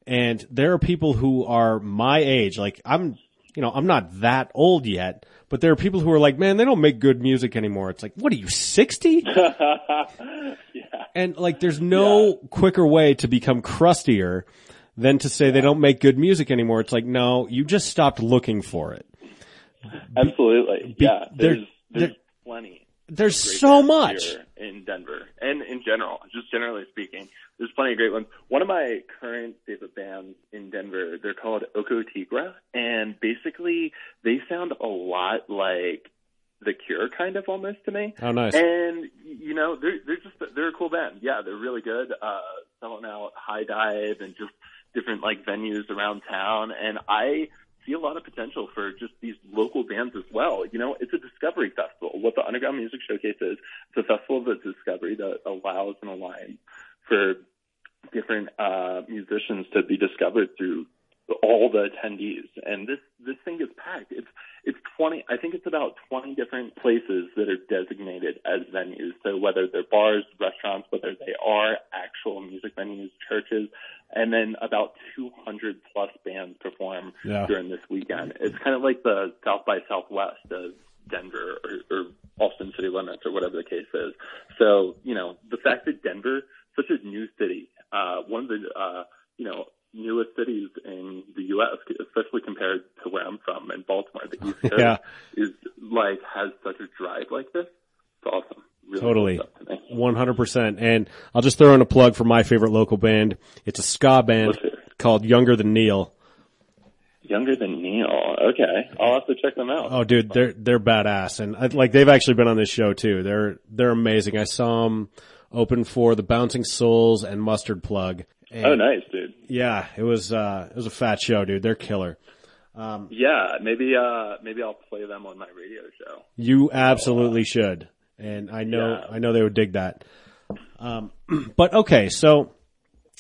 and there are people who are my age, like I'm, you know, I'm not that old yet, but there are people who are like, man, they don't make good music anymore. It's like, what are you, 60? yeah. And like, there's no quicker way to become crustier than to say they don't make good music anymore. It's like, no, you just stopped looking for it. Absolutely. Be- yeah. there- There's there's plenty. There's so much. here in Denver and in general, just generally speaking. There's plenty of great ones. One of my current favorite bands in Denver, they're called Oko Tygra, and basically they sound a lot like The Cure, kind of almost to me. Oh, nice. And you know, they're they're just they're a cool band. Yeah, they're really good. Uh, selling out Hi-Dive and just different like venues around town. And I see a lot of potential for just these local bands as well. You know, it's a discovery festival. What the Underground Music Showcase is, it's a festival of discovery that allows and aligns for different uh, musicians to be discovered through all the attendees. And this this thing is packed. It's it's twenty. I think it's about twenty different places that are designated as venues. So whether they're bars, restaurants, whether they are actual music venues, churches, and then about 200 plus bands perform Yeah. during this weekend. It's kind of like the South by Southwest of Denver or, or Austin City Limits or whatever the case is. So, you know, the fact that Denver, such a new city, uh, one of the, uh, you know, newest cities in the U.S., especially compared to where I'm from in Baltimore, the East Coast, Yeah. is like, has such a drive like this. It's awesome. Really Totally. to. One hundred percent. And I'll just throw in a plug for my favorite local band. It's a ska band called Younger Than Neil. Younger than Neil. Okay. I'll have to check them out. Oh, dude, they're they're badass, and I, like they've actually been on this show too. They're they're amazing. I saw them open for the Bouncing Souls and Mustard Plug. And Oh, nice, dude. Yeah, it was uh it was a fat show, dude. They're killer. Yeah, maybe uh maybe I'll play them on my radio show. You absolutely should, and I know Yeah. I know they would dig that. Um, but okay, so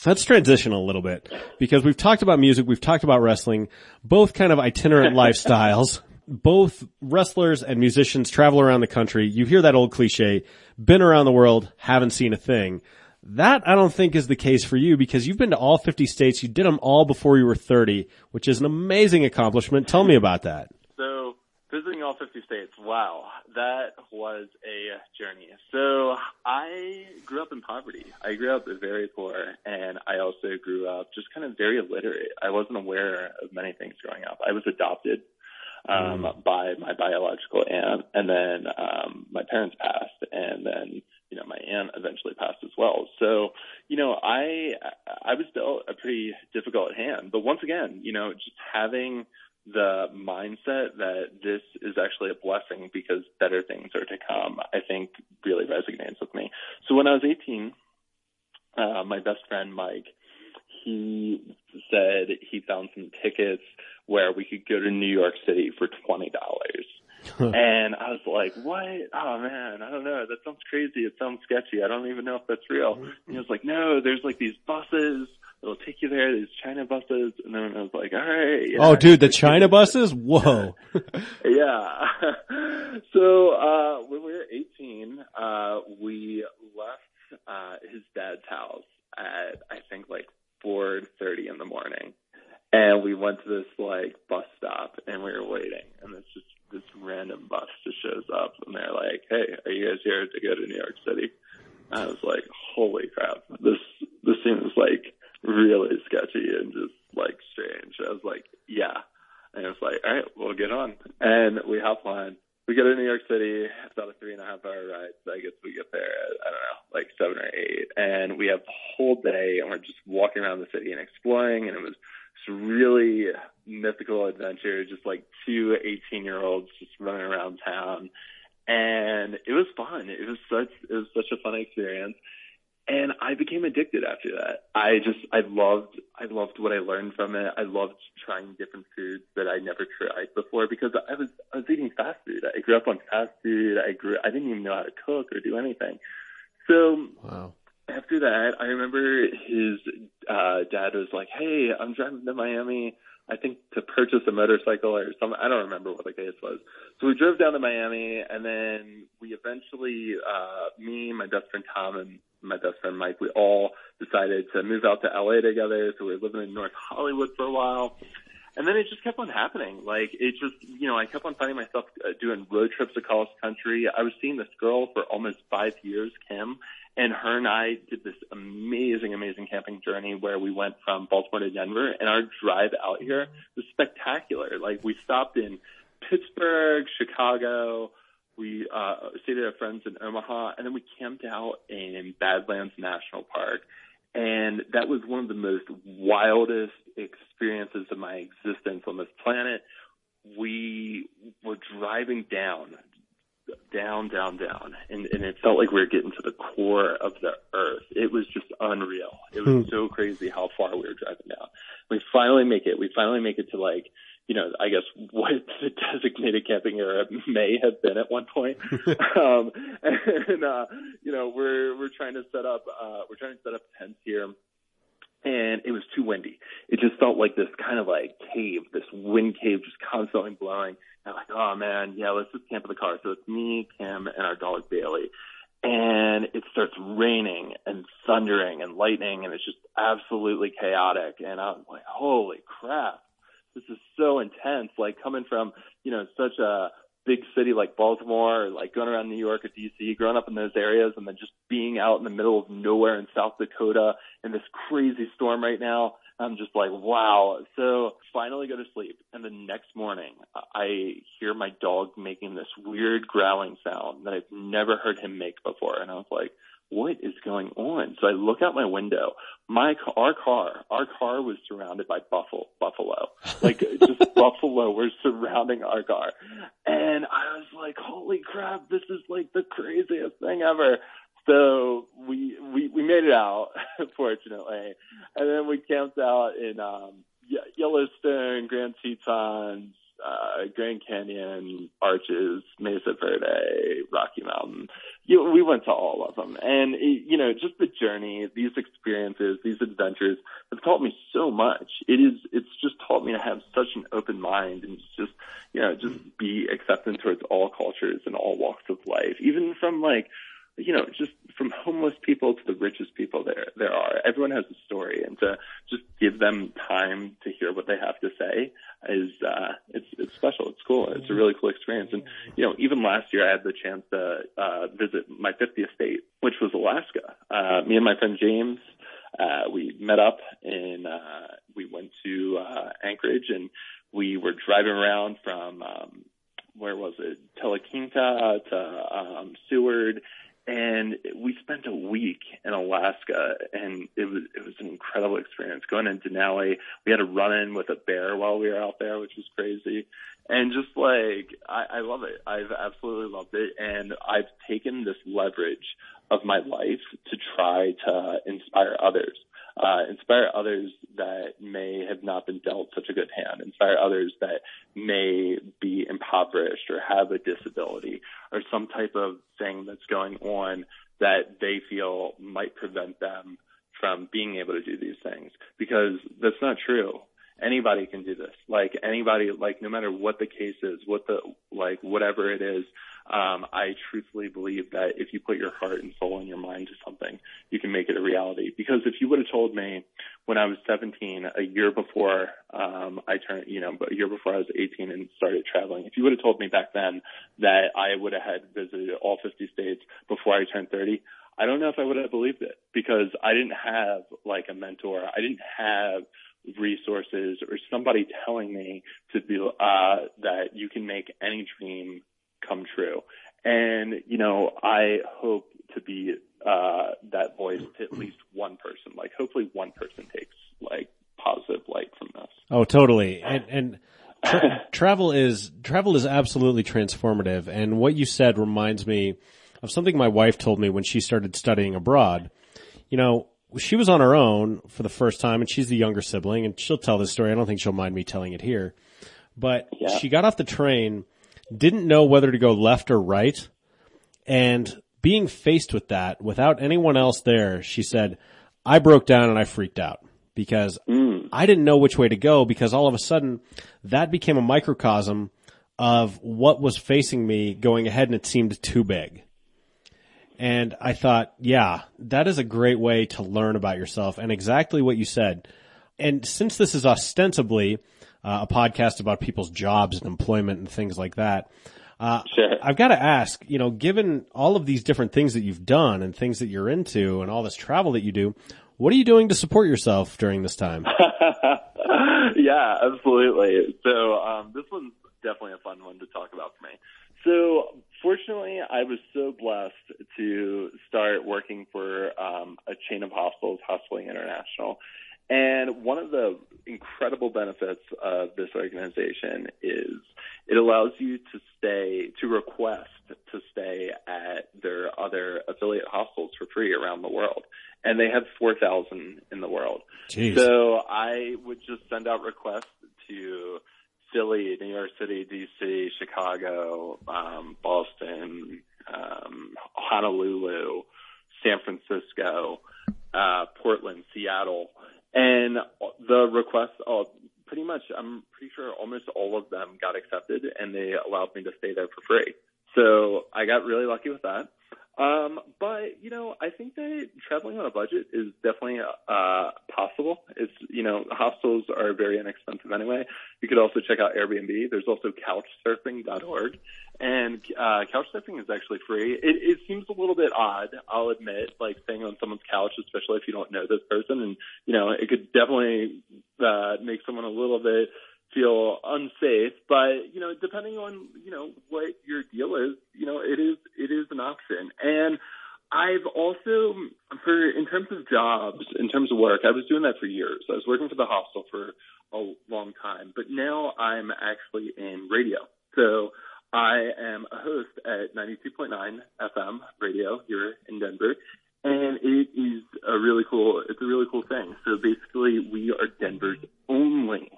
let's transition a little bit because we've talked about music, we've talked about wrestling, both kind of itinerant lifestyles. Both wrestlers and musicians travel around the country. You hear that old cliche, been around the world, haven't seen a thing. That I don't think is the case for you because you've been to all 50 states. You did them all before you were 30, which is an amazing accomplishment. Tell me about that. So visiting all 50 states, wow, that was a journey. So I grew up in poverty. I grew up very poor, and I also grew up just kind of very illiterate. I wasn't aware of many things growing up. I was adopted um, by my biological aunt, and then um, my parents passed, and then you know my aunt eventually passed as well. So you know I I was dealt a pretty difficult hand, but once again, you know just having the mindset that this is actually a blessing because better things are to come, I think really resonates with me. So when I was 18, uh, my best friend Mike, he said he found some tickets where we could go to New York City for twenty dollars. and I was like, "What? Oh man, I don't know. That sounds crazy. It sounds sketchy. I don't even know if that's real." And he was like, "No, there's like these buses that'll take you there. These China buses." And then I was like, "All right." yeah." Oh, dude, the China buses? Whoa. yeah. so uh, when we were 18, uh, we left uh, his dad's house at I think like 4:30 in the morning, and we went to this like bus stop, and we were waiting, and this just this random bus just shows up, and they're like, "Hey, are you guys here to go to New York City?" And I was like, "Holy crap! This this seems like really sketchy and just like strange." I was like, "Yeah." And it was like, all right, we'll get on. And we hop on. We get to New York City. It's about a three and a half hour ride. So I guess we get there at, I don't know, like seven or eight. And we have the whole day and we're just walking around the city and exploring. And it was this really mythical adventure, just like two 18 year olds just running around town. And it was fun. It was such, it was such a fun experience and I became addicted after that. I just I loved I loved what I learned from it. I loved trying different foods that I never tried before because I was I was eating fast food. I grew up on fast food. I grew I didn't even know how to cook or do anything. So Wow. After that, I remember his uh, dad was like, "Hey, I'm driving to Miami. I think to purchase a motorcycle or something. I don't remember what the case was." So we drove down to Miami, and then we eventually, uh, me, my best friend Tom, and my best friend Mike, we all decided to move out to LA together. So we were living in North Hollywood for a while. And then it just kept on happening. Like it just, you know, I kept on finding myself uh, doing road trips across country. I was seeing this girl for almost five years, Kim, and her and I did this amazing, amazing camping journey where we went from Baltimore to Denver, and our drive out here was spectacular. Like we stopped in Pittsburgh, Chicago. We uh, stayed at our friends in Omaha, and then we camped out in Badlands National Park. And that was one of the most wildest experiences of my existence on this planet. We were driving down, down, down, down, and, and it felt like we were getting to the core of the earth. It was just unreal. It was so crazy how far we were driving down. We finally make it. We finally make it to like you know, I guess what the designated camping area may have been at one point. um, and, uh, you know, we're, we're trying to set up, uh, we're trying to set up tents here and it was too windy. It just felt like this kind of like cave, this wind cave just constantly blowing. And I'm like, oh man, yeah, let's just camp in the car. So it's me, Kim, and our dog Bailey. And it starts raining and thundering and lightning and it's just absolutely chaotic. And I'm like, holy crap this is so intense. Like coming from, you know, such a big city like Baltimore or like going around New York or DC, growing up in those areas and then just being out in the middle of nowhere in South Dakota in this crazy storm right now. I'm just like, wow. So finally go to sleep. And the next morning I hear my dog making this weird growling sound that I've never heard him make before. And I was like, what is going on? So I look out my window. My our car, our car was surrounded by buffalo, buffalo, like just buffalo were surrounding our car, and I was like, "Holy crap! This is like the craziest thing ever." So we we we made it out, fortunately, and then we camped out in um, Yellowstone, Grand Tetons, uh, Grand Canyon, Arches, Mesa Verde, Rocky Mountain. You know, we went to all of them, and it, you know, just the journey, these experiences, these adventures have taught me so much. It is, it's just taught me to have such an open mind and just, you know, just be accepting towards all cultures and all walks of life, even from like you know, just from homeless people to the richest people there there are. Everyone has a story, and to just give them time to hear what they have to say is uh, it's it's special. It's cool. It's a really cool experience. And you know, even last year I had the chance to uh, visit my 50th state, which was Alaska. Uh, me and my friend James. Uh, we met up and uh, we went to uh, Anchorage and we were driving around from um, where was it Talkeetna to um, Seward and we spent a week in Alaska, and it was it was an incredible experience. Going into Denali, we had a run in with a bear while we were out there, which was crazy, and just like I, I love it. I've absolutely loved it, and I've taken this leverage of my life to try to inspire others uh, inspire others that may have not been dealt such a good hand, inspire others that may be impoverished or have a disability or some type of thing that's going on that they feel might prevent them from being able to do these things because that's not true anybody can do this. Like anybody, like no matter what the case is, what the, like whatever it is, um, I truthfully believe that if you put your heart and soul and your mind to something, you can make it a reality. Because if you would have told me when I was 17, a year before um, I turned, you know, a year before I was 18 and started traveling, if you would have told me back then that I would have had visited all 50 states before I turned 30, I don't know if I would have believed it because I didn't have like a mentor. I didn't have resources or somebody telling me to be uh, that you can make any dream come true. And you know, I hope to be uh, that voice to at least one person. Like, hopefully, one person takes like positive light from this. Oh, totally. And and tra- travel is travel is absolutely transformative. And what you said reminds me of something my wife told me when she started studying abroad. You know, she was on her own for the first time and she's the younger sibling and she'll tell this story. I don't think she'll mind me telling it here, but yeah. she got off the train, didn't know whether to go left or right. And being faced with that without anyone else there, she said, I broke down and I freaked out because mm. I didn't know which way to go because all of a sudden that became a microcosm of what was facing me going ahead and it seemed too big. And I thought, yeah, that is a great way to learn about yourself and exactly what you said. And since this is ostensibly uh, a podcast about people's jobs and employment and things like that, uh, sure. I've got to ask, you know, given all of these different things that you've done and things that you're into and all this travel that you do, what are you doing to support yourself during this time? yeah, absolutely. So um, this one's definitely a fun one to talk about for me. So, fortunately, I was so blessed to start working for um, a chain of hospitals, Hostelling International. And one of the incredible benefits of this organization is it allows you to stay, to request to stay at their other affiliate hostels for free around the world. And they have 4,000 in the world. Jeez. So I would just send out requests to Philly, New York City, DC, Chicago, um, Boston, um, Honolulu, San Francisco, uh, Portland, Seattle, and the requests, uh, pretty much, I'm pretty sure almost all of them got accepted, and they allowed me to stay there for free. So I got really lucky with that. Um, but you know, I think that traveling on a budget is definitely uh, possible. It's you know, hostels are very inexpensive anyway. You could also check out Airbnb. There's also Couchsurfing.org, and uh, Couchsurfing is actually free. It, it seems a little bit odd, I'll admit, like staying on someone's couch, especially if you don't know this person, and you know, it could definitely uh, make someone a little bit feel unsafe. But you know, depending on you know what your deal is, you know, it is it is an option. And I've also, for in terms of jobs, in terms of work, I was doing that for years. I was working for the hostel for a long time, but now I'm actually in radio. So I am a host at 92.9 FM radio here in Denver. And it is a really cool, it's a really cool thing. So basically we are Denver's only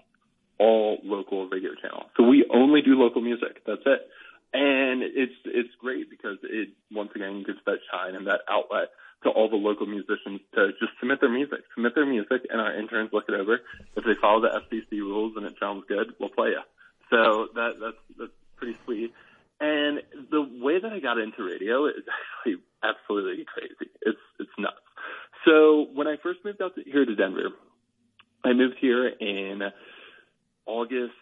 all local radio channel. So we only do local music. That's it. And it's it's great because it once again gives that shine and that outlet to all the local musicians to just submit their music, submit their music, and our interns look it over. If they follow the FCC rules and it sounds good, we'll play you. So that that's that's pretty sweet. And the way that I got into radio is actually absolutely crazy. It's it's nuts. So when I first moved out to, here to Denver, I moved here in August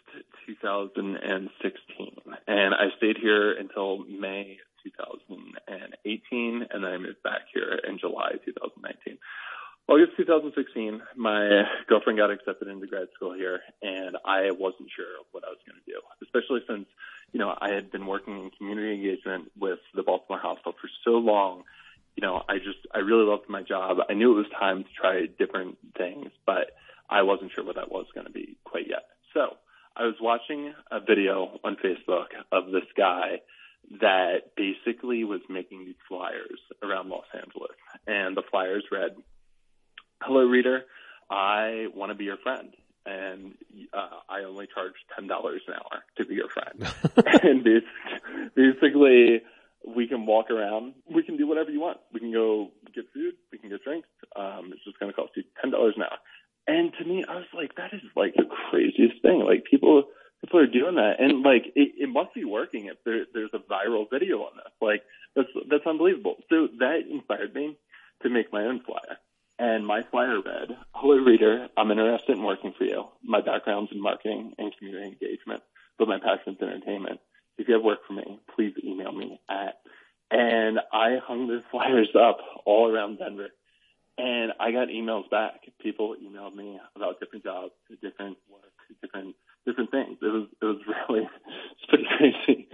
2016, and I stayed here until May 2018, and then I moved back here in July 2019. August 2016, my girlfriend got accepted into grad school here, and I wasn't sure what I was going to do, especially since, you know, I had been working in community engagement with the Baltimore Hospital for so long. You know, I just, I really loved my job. I knew it was time to try different things, but I wasn't sure what that was going to be quite yet. So I was watching a video on Facebook of this guy that basically was making these flyers around Los Angeles. And the flyers read, Hello, reader. I want to be your friend. And uh, I only charge $10 an hour to be your friend. and basically, we can walk around. We can do whatever you want. We can go get food. We can get drinks. Um, it's just going to cost you $10 an hour. And to me, I was like, that is like the craziest thing. Like people, people are doing that, and like it, it must be working if there, there's a viral video on this. Like that's that's unbelievable. So that inspired me to make my own flyer. And my flyer read, Hello reader, I'm interested in working for you. My background's in marketing and community engagement, but my passion's entertainment. If you have work for me, please email me at, and I hung the flyers up all around Denver and I got emails back. People emailed me about different jobs, different work, different different things. It was it was really it's pretty crazy.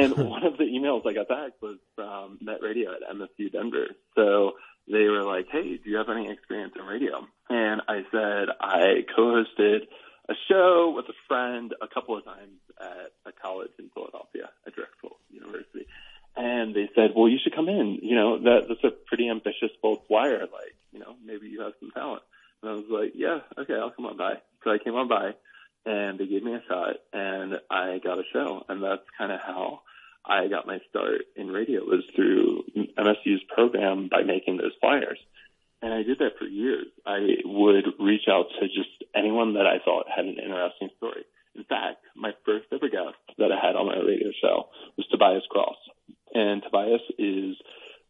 And one of the emails I got back was from Met Radio at MSU Denver. So they were like, "Hey, do you have any experience in radio?" And I said I co-hosted a show with a friend a couple of times at a college in Philadelphia, at Drexel University and they said, "Well, you should come in. You know, that that's a pretty ambitious, bold flyer. Like, you know, maybe you have some talent." And I was like, "Yeah, okay, I'll come on by." So I came on by, and they gave me a shot, and I got a show, and that's kind of how I got my start in radio was through MSU's program by making those flyers. And I did that for years. I would reach out to just anyone that I thought had an interesting story. In fact, my first ever guest that I had on my radio show was Tobias Cross and Tobias is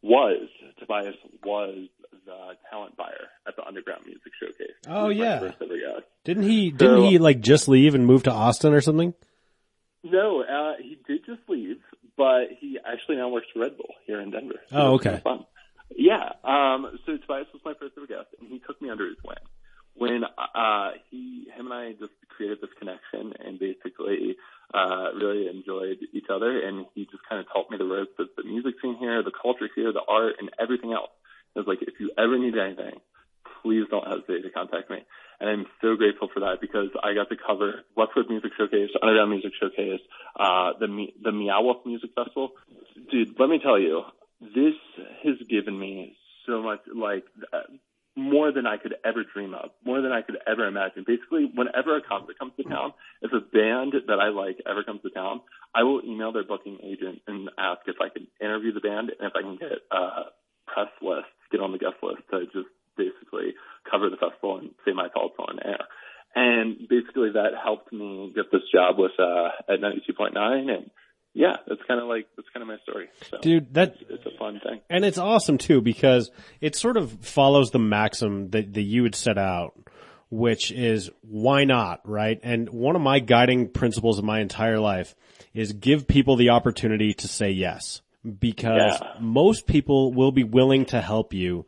was Tobias was the talent buyer at the Underground Music Showcase. Oh yeah, didn't he? Didn't so, he like just leave and move to Austin or something? No, uh, he did just leave, but he actually now works for Red Bull here in Denver. So oh, okay. Fun. Yeah. Um, so Tobias was my first ever guest, and he took me under his wing. When uh, he, him, and I just created this connection, and basically uh, really enjoyed each other, and he just kind of taught me the ropes of the music scene here, the culture here, the art, and everything else. It was like, if you ever need anything, please don't hesitate to contact me. And I'm so grateful for that because I got to cover Westword Music Showcase, Underground Music Showcase, uh, the the Meow Music Festival. Dude, let me tell you, this has given me so much, like uh, more than I could ever dream of, more than I could ever imagine. Basically, whenever a concert comes to town, if a band that I like ever comes to town, I will email their booking agent and ask if I can interview the band and if I can get a press list, get on the guest list to just basically cover the festival and say my thoughts on air. And basically that helped me get this job with uh at 92.9 and yeah, that's kind of like that's kind of my story. So Dude, that it's a fun thing. and it's awesome too because it sort of follows the maxim that, that you would set out, which is why not, right? And one of my guiding principles of my entire life is give people the opportunity to say yes because Yeah. most people will be willing to help you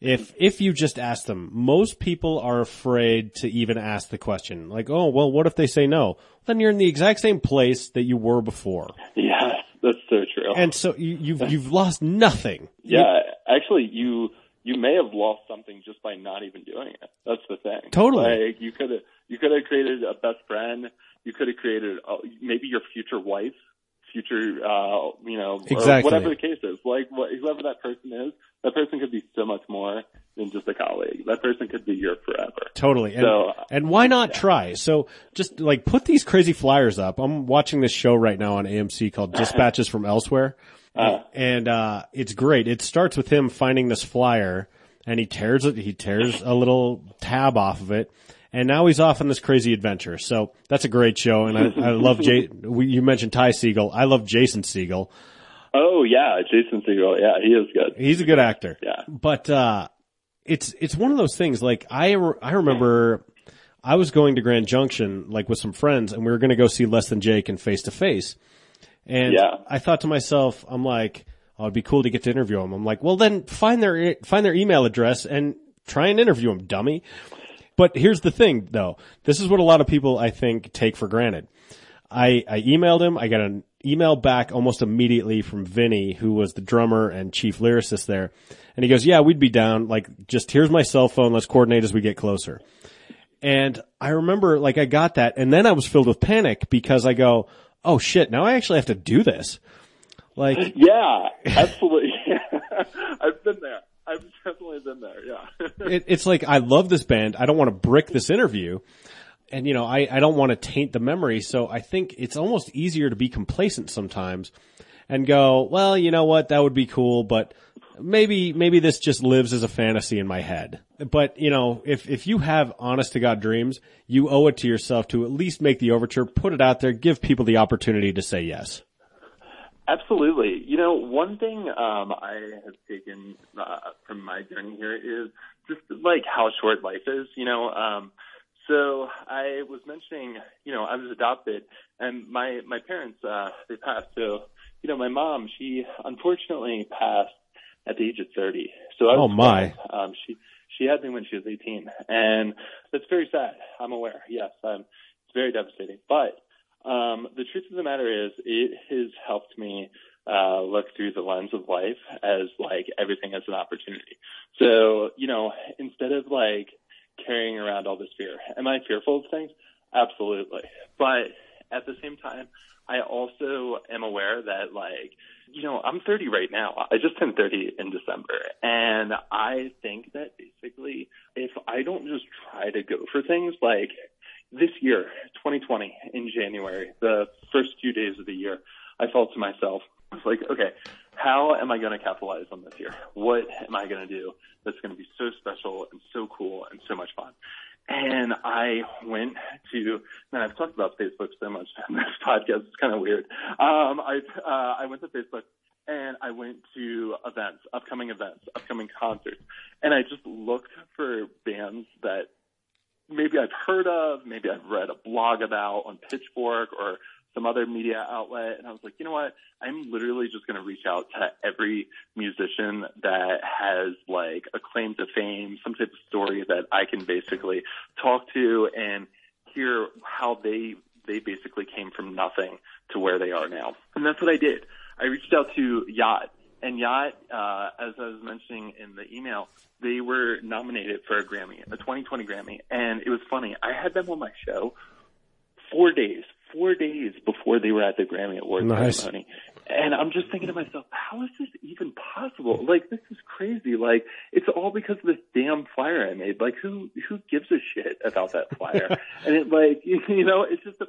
if if you just ask them. Most people are afraid to even ask the question. Like, "Oh, well, what if they say no?" Then you're in the exact same place that you were before. Yeah, that's so true. And so you, you've you've lost nothing. yeah, actually, you you may have lost something just by not even doing it. That's the thing. Totally. Like you could have you could have created a best friend. You could have created uh, maybe your future wife, future uh, you know, Exactly. whatever the case is. Like what, whoever that person is, that person could be so much more than just a colleague. That person could be your forever. Totally. And, So, and why not try? So just like put these crazy flyers up. I'm watching this show right now on AMC called Dispatches from Elsewhere. and, uh, it's great. It starts with him finding this flyer and he tears it, he tears a little tab off of it. And now he's off on this crazy adventure. So that's a great show. And I, I love Jay, we, you mentioned Ty Segall. I love Jason Segel. Oh yeah, Jason Segel. Yeah, he is good. He's a good actor. Yeah. But, uh, it's, it's one of those things. Like I, re- I remember I was going to Grand Junction, like with some friends and we were going to go see Less Than Jake and face to face. And Yeah. I thought to myself, I'm like, oh, it'd be cool to get to interview him. I'm like, well then find their, find their email address and try and interview him, dummy. But here's the thing though. This is what a lot of people I think take for granted. I, I emailed him. I got an email back almost immediately from Vinnie, who was the drummer and chief lyricist there. And he goes, yeah, we'd be down. Like, just here's my cell phone. Let's coordinate as we get closer. And I remember like I got that and then I was filled with panic because I go, oh shit, now I actually have to do this. Like, Yeah, absolutely. I've been there. I've definitely been there. Yeah. it, it's like I love this band. I don't want to brick this interview. And you know, I, I don't want to taint the memory. So I think it's almost easier to be complacent sometimes and go, well, you know what? That would be cool, but maybe, maybe this just lives as a fantasy in my head. But you know, if, if you have honest to God dreams, you owe it to yourself to at least make the overture, put it out there, give people the opportunity to say yes. Absolutely. You know, one thing um, I have taken uh, from my journey here is just like how short life is. You know, um, so I was mentioning, you know, I was adopted, and my my parents uh, they passed. So, you know, my mom she unfortunately passed at the age of thirty. So I Oh, was my. Um, she she had me when she was eighteen, and that's very sad. I'm aware. Yes, um, it's very devastating, but um, the truth of the matter is, it has helped me uh, look through the lens of life as like everything as an opportunity. So, you know, instead of like carrying around all this fear, am I fearful of things? Absolutely. But at the same time, I also am aware that like, you know, I'm 30 right now. I just turned 30 in December. And I think that basically if I don't just try to go for things like this year, 2020, in January, the first few days of the year, I thought to myself, I was like, okay, how am I going to capitalize on this year? What am I going to do that's going to be so special and so cool and so much fun? And I went to, man, I've talked about Facebook so much on this podcast. It's kind of weird. Um, I, uh, I went to Facebook and I went to events, upcoming events, upcoming concerts, and I just looked for bands that maybe I've heard of, maybe I've read a blog about on Pitchfork or some other media outlet. And I was like, you know what? I'm literally just going to reach out to every musician that has like a claim to fame, some type of story that I can basically talk to and hear how they they basically came from nothing to where they are now. And that's what I did. I reached out to Yacht and Yacht, uh, as I was mentioning in the email, they were nominated for a Grammy, a 2020 Grammy. And it was funny. I had them on my show four days, four days before they were at the Grammy Awards Nice. ceremony. And I'm just thinking to myself, how is this even possible? Like, this is crazy. Like, it's all because of this damn flyer I made. Like, who, who gives a shit about that flyer? and it, like, you know, it's just a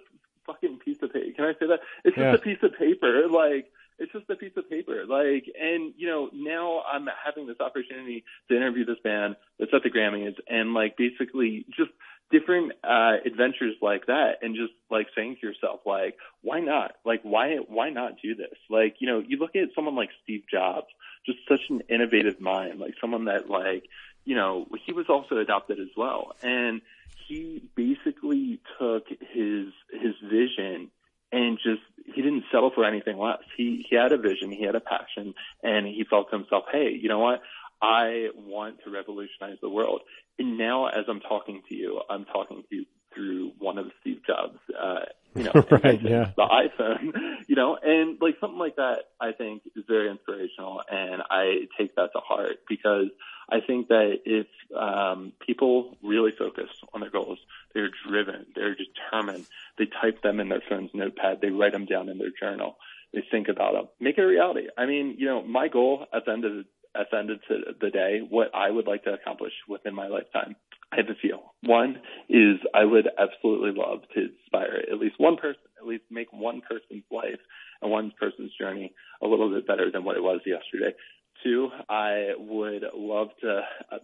fucking piece of paper. Can I say that? It's Yeah. just a piece of paper. Like, it's just a piece of paper. Like, and you know, now I'm having this opportunity to interview this band that's at the Grammys, and like, basically, just different uh adventures like that and just like saying to yourself like why not? Like why why not do this? Like you know you look at someone like Steve Jobs just such an innovative mind like someone that like you know he was also adopted as well. And he basically took his his vision and just he didn't settle for anything less. He he had a vision he had a passion and he felt to himself hey you know what I want to revolutionize the world. And now, as I'm talking to you, I'm talking to you through one of Steve Jobs, uh, you know, Right, yeah. the iPhone, you know, and like something like that, I think is very inspirational, and I take that to heart because I think that if um, people really focus on their goals, they're driven, they're determined, they type them in their phone's notepad, they write them down in their journal, they think about them, make it a reality. I mean, you know, my goal at the end of the at the end of the day, what I would like to accomplish within my lifetime, I have a few. One is I would absolutely love to inspire at least one person, at least make one person's life and one person's journey a little bit better than what it was yesterday. Two, I would love to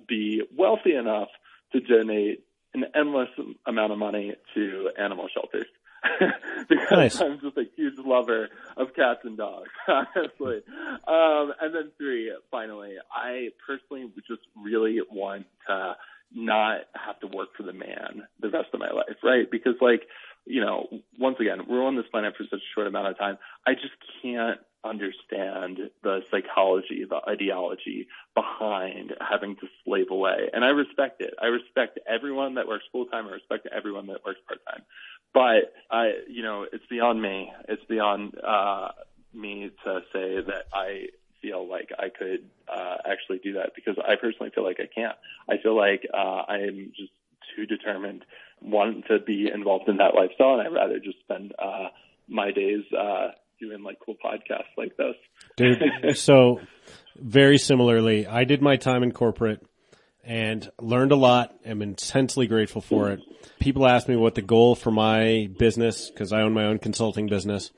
be wealthy enough to donate an endless amount of money to animal shelters. because Nice. I'm just a huge lover of cats and dogs, honestly. Um, and then three, finally, I personally would just really want to not have to work for the man the rest of my life, right? Because like, you know, once again, we're on this planet for such a short amount of time. I just can't understand the psychology, the ideology behind having to slave away. And I respect it. I respect everyone that works full time. I respect everyone that works part time. But I, you know, it's beyond me. It's beyond uh, me to say that I feel like I could uh, actually do that because I personally feel like I can't. I feel like uh, I am just too determined, wanting to be involved in that lifestyle, and I'd rather just spend uh, my days uh, doing like cool podcasts like this. Dude, so very similarly, I did my time in corporate and learned a lot. I'm intensely grateful for it. People ask me what the goal for my business, cause I own my own consulting business.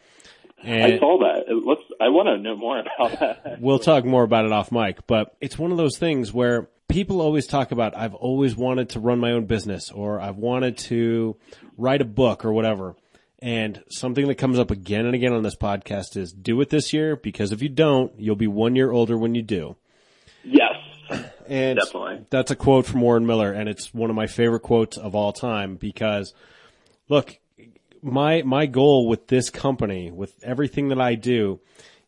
I saw that. Let's. I want to know more about that. we'll talk more about it off mic, but it's one of those things where people always talk about, I've always wanted to run my own business or I've wanted to write a book or whatever. And something that comes up again and again on this podcast is do it this year because if you don't, you'll be one year older when you do. Yes. And Definitely. that's a quote from Warren Miller, and it's one of my favorite quotes of all time because, look, my my goal with this company, with everything that I do,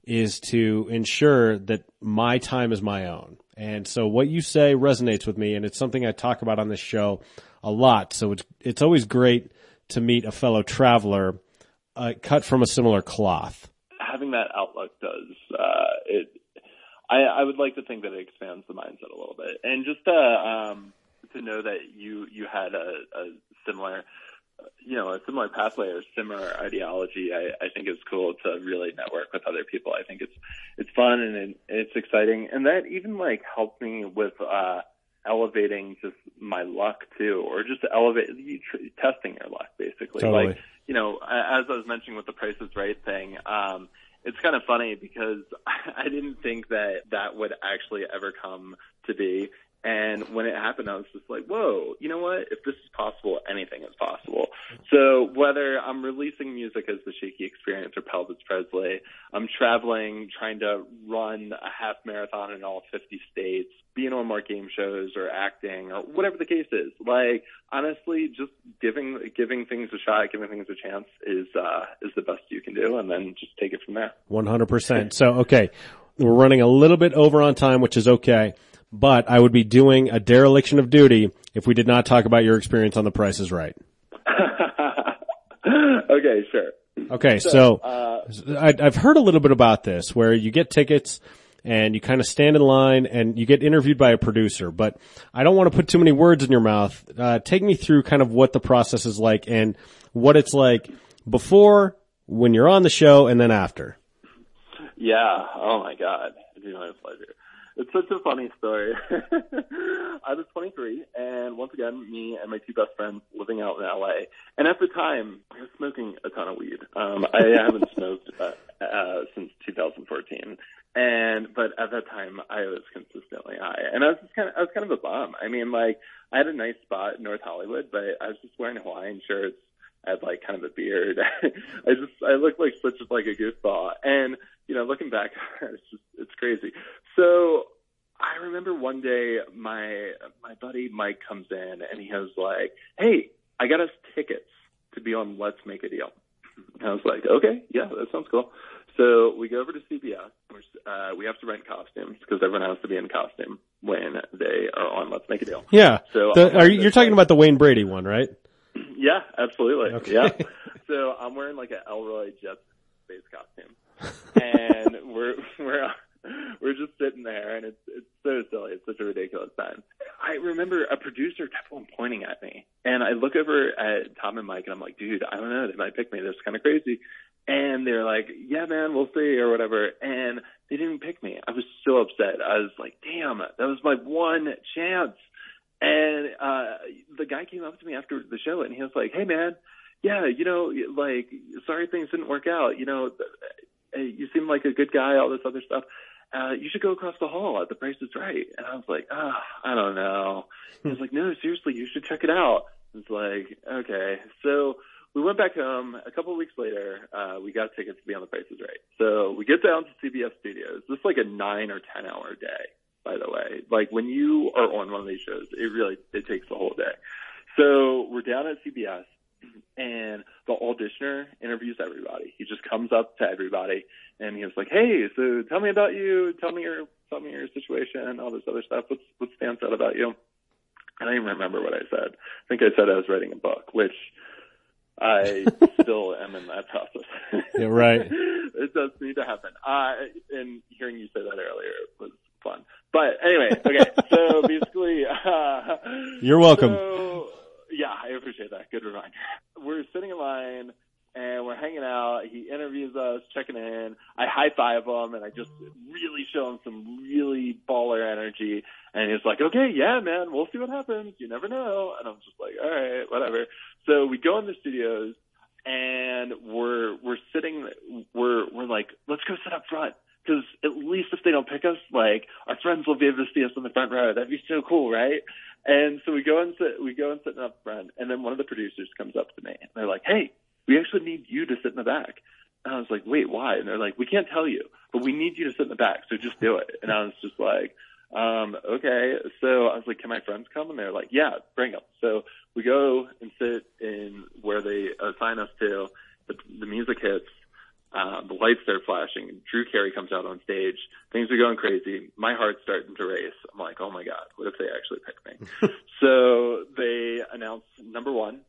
is to ensure that my time is my own. And so what you say resonates with me, and it's something I talk about on this show a lot. So it's it's always great to meet a fellow traveler uh, cut from a similar cloth. having that outlook does uh, it. I, I would like to think that it expands the mindset a little bit, and just to um, to know that you you had a, a similar, you know, a similar pathway or similar ideology. I, I think it's cool to really network with other people. I think it's it's fun and it, it's exciting, and that even like helped me with. uh elevating just my luck too, or just elevate you tr- testing your luck basically. Totally. Like you know, as I was mentioning with the Price is Right thing, um, it's kind of funny because I didn't think that that would actually ever come to be. And when it happened, I was just like, whoa, you know what? If this is possible, anything is possible. So whether I'm releasing music as the Shaky Experience or Pelvis Presley, I'm traveling, trying to run a half marathon in all 50 states, being on more game shows or acting or whatever the case is. Like, honestly, just giving, giving things a shot, giving things a chance is, uh, is the best you can do. And then just take it from there. 100%. So, okay, we're running a little bit over on time, which is okay, but I would be doing a dereliction of duty if we did not talk about your experience on The Price is Right. okay, sure. Okay, so, uh, I, I've heard a little bit about this where you get tickets and you kind of stand in line and you get interviewed by a producer, but I don't want to put too many words in your mouth. Uh, take me through kind of what the process is like and what it's like before, when you're on the show, and then after. Yeah. Oh my God. My pleasure. It's such a funny story. I was 23, and once again, me and my two best friends living out in LA. And at the time, I was smoking a ton of weed. Um, I haven't smoked uh, uh, since 2014, and but at that time, I was consistently high, and I was just kind of, I was kind of a bum. I mean, like, I had a nice spot in North Hollywood, but I was just wearing Hawaiian shirts. I had like kind of a beard. I just I looked like such like a goofball. And you know, looking back, it's just it's crazy. So I remember one day my my buddy Mike comes in and he was like, "Hey, I got us tickets to be on Let's Make a Deal." And I was like, "Okay, yeah, that sounds cool." So we go over to CBS. Uh, we have to rent costumes because everyone has to be in costume when they are on Let's Make a Deal. Yeah. So The- are you, you're talking about the Wayne Brady one, right? Yeah, absolutely. Okay. Yeah. So I'm wearing like an Elroy Jet space costume, and we're we're we're just sitting there, and it's it's so silly. It's such a ridiculous time. I remember a producer kept on pointing at me, and I look over at Tom and Mike, and I'm like, dude, I don't know, they might pick me. This is kind of crazy. And they're like, yeah, man, we'll see, or whatever. And they didn't pick me. I was so upset. I was like, damn, that was my one chance. And uh the guy came up to me after the show and he was like, "Hey man, yeah, you know, like sorry things didn't work out. You know, uh, you seem like a good guy, all this other stuff. Uh you should go across the hall at the Price is Right." And I was like, "Ah, I don't know." He was like, "No, seriously, you should check it out." It's like, "Okay." So we went back home. A couple of weeks later, uh, we got tickets to be on The Price is Right. So we get down to CBS Studios. This is like a nine or ten hour day, by the way. Like when you are on one of these shows, it really it takes the whole day. So we're down at CBS, and the auditioner interviews everybody. He just comes up to everybody, and he was like, "Hey, so tell me about you. Tell me your tell me your situation, all this other stuff. What's what stands out about you?" I don't even remember what I said. I think I said I was writing a book, which I still am in that process. Yeah, right. it does need to happen. Uh, and hearing you say that earlier was fun. But anyway, okay. So basically, uh, You're welcome. So, yeah, I appreciate that. Good reminder. We're sitting in line and we're hanging out. He interviews us, checking in. I high five him and I just really show him some really baller energy. And he's like, okay, yeah, man, we'll see what happens. You never know. And I'm just like, all right, whatever. So we go in the studios and we're, we're sitting, we're, we're like, let's go sit up front. Cause at least if they don't pick us, like our friends will be able to see us in the front row. That'd be so cool, right? And so we go and sit, we go and sit up front, and then one of the producers comes up to me, and they're like, "Hey, we actually need you to sit in the back." And I was like, "Wait, why?" And they're like, "We can't tell you, but we need you to sit in the back, so just do it." And I was just like, um, "Okay." So I was like, "Can my friends come?" And they're like, "Yeah, bring them." So we go and sit in where they assign us to. The, the music hits. Lights start flashing. Drew Carey comes out on stage. Things are going crazy. My heart's starting to race. I'm like, oh my god, what if they actually pick me? so they announce number one.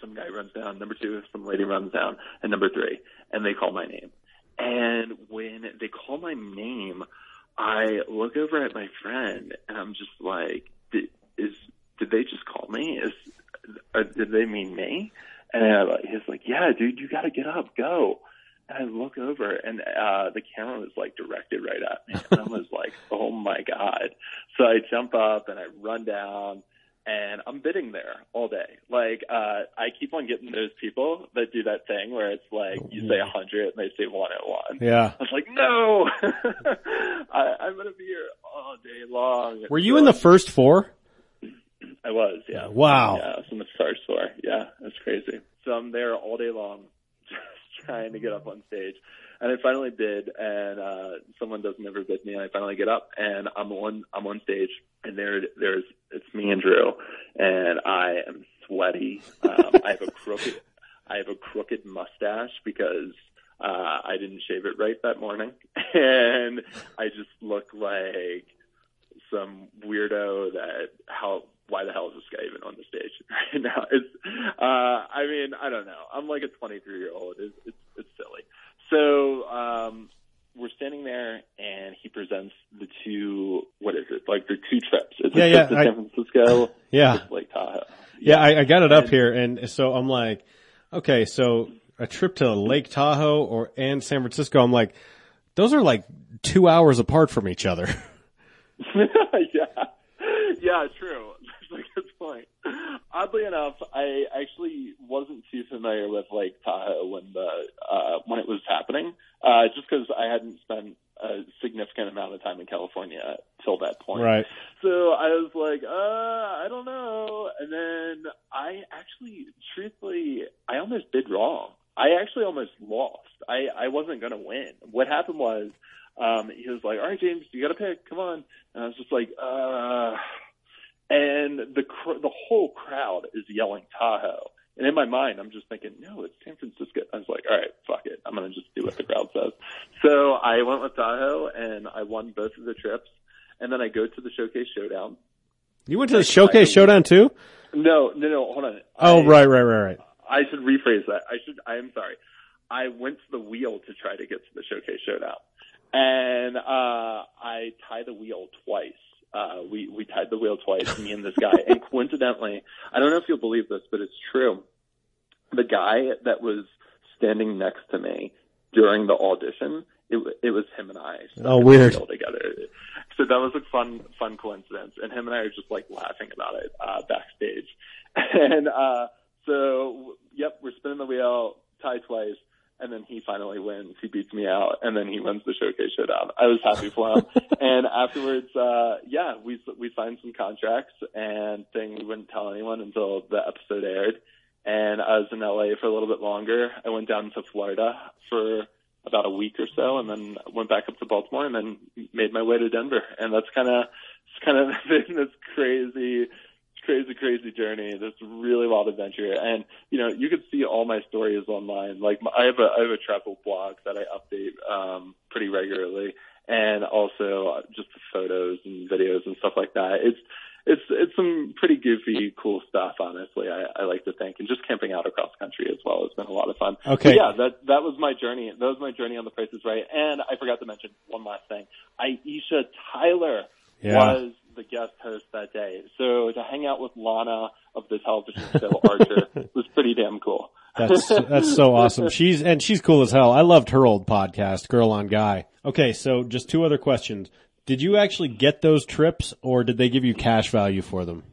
Some guy runs down. Number two, some lady runs down, and number three, and they call my name. And when they call my name, I look over at my friend, and I'm just like, did, is did they just call me? Is uh, did they mean me? And I, he's like, yeah, dude, you got to get up, go. I look over and, uh, the camera was like directed right at me. And I was like, oh my God. So I jump up and I run down and I'm bidding there all day. Like, uh, I keep on getting those people that do that thing where it's like, you say a hundred and they say one at one. Yeah. I was like, no, I, I'm going to be here all day long. Were you in the first four? I was, yeah. Wow. Yeah, I was in the Star Store. Yeah, that's crazy. So I'm there all day long, trying to get up on stage. And I finally did, and uh someone doesn't ever bid me, and I finally get up, and I'm on I'm on stage, and there there's it's me and Drew, and I am sweaty. Um, I have a crooked I have a crooked mustache because uh I didn't shave it right that morning, and I just look like some weirdo that how why the hell is this guy even on the stage right now? It's uh, I mean I don't know. I'm like a 23 year old. It's, it's it's silly. So um, we're standing there and he presents the two what is it like the two trips? It's yeah, a trip yeah, to I, San Francisco. Yeah, Lake Tahoe. Yeah, yeah I, I, got it up here, and so I'm like, okay, so a trip to Lake Tahoe or and San Francisco. I'm like, those are like two hours apart from each other. yeah. Yeah, true. That's a good point. Oddly enough, I actually wasn't too familiar with Lake Tahoe when the uh when it was happening. Uh just because I hadn't spent a significant amount of time in California till that point. Right. So I was like, uh, I don't know. And then I actually, truthfully, I almost did wrong. I actually almost lost. I, I wasn't going to win. What happened was, um, he was like, all right, James, you got to pick. Come on. And I was just like, uh, and the, cr- the whole crowd is yelling Tahoe. And in my mind, I'm just thinking, no, it's San Francisco. I was like, all right, fuck it. I'm going to just do what the crowd says. So I went with Tahoe and I won both of the trips. And then I go to the Showcase Showdown. You went to the Showcase Showdown too? No, no, no, hold on. Oh, I, right, right, right, right. I should rephrase that. I should, I am sorry. I went to the wheel to try to get to the Showcase Showdown. And, uh, I tied the wheel twice. Uh, we, we tied the wheel twice, me and this guy. and coincidentally, I don't know if you'll believe this, but it's true. The guy that was standing next to me during the audition, it, it was him and I. Oh, weird. Together. So that was a fun, fun coincidence. And him and I are just like laughing about it, uh, backstage. And, uh, so, yep, we're spinning the wheel, tie twice, and then he finally wins. He beats me out, and then he wins the showcase showdown. I was happy for him. and afterwards, uh, yeah, we we signed some contracts, and thing we wouldn't tell anyone until the episode aired. And I was in LA for a little bit longer. I went down to Florida for about a week or so, and then went back up to Baltimore, and then made my way to Denver. And that's kind of it's kind of been this crazy crazy, crazy journey. This really wild adventure, and you know, you can see all my stories online. Like I have a I have a travel blog that I update um, pretty regularly, and also uh, just the photos and videos and stuff like that. It's it's it's some pretty goofy, cool stuff. Honestly, I, I like to think, and just camping out across country as well has been a lot of fun. Okay. But yeah, that that was my journey. That was my journey on the Price is Right. And I forgot to mention one last thing. Aisha Tyler Yeah. was the guest host that day. So to hang out with Lana of the television show Archer was pretty damn cool. That's that's so awesome. She's and she's cool as hell. I loved her old podcast, Girl on Guy. Okay, so just two other questions. Did you actually get those trips, or did they give you cash value for them?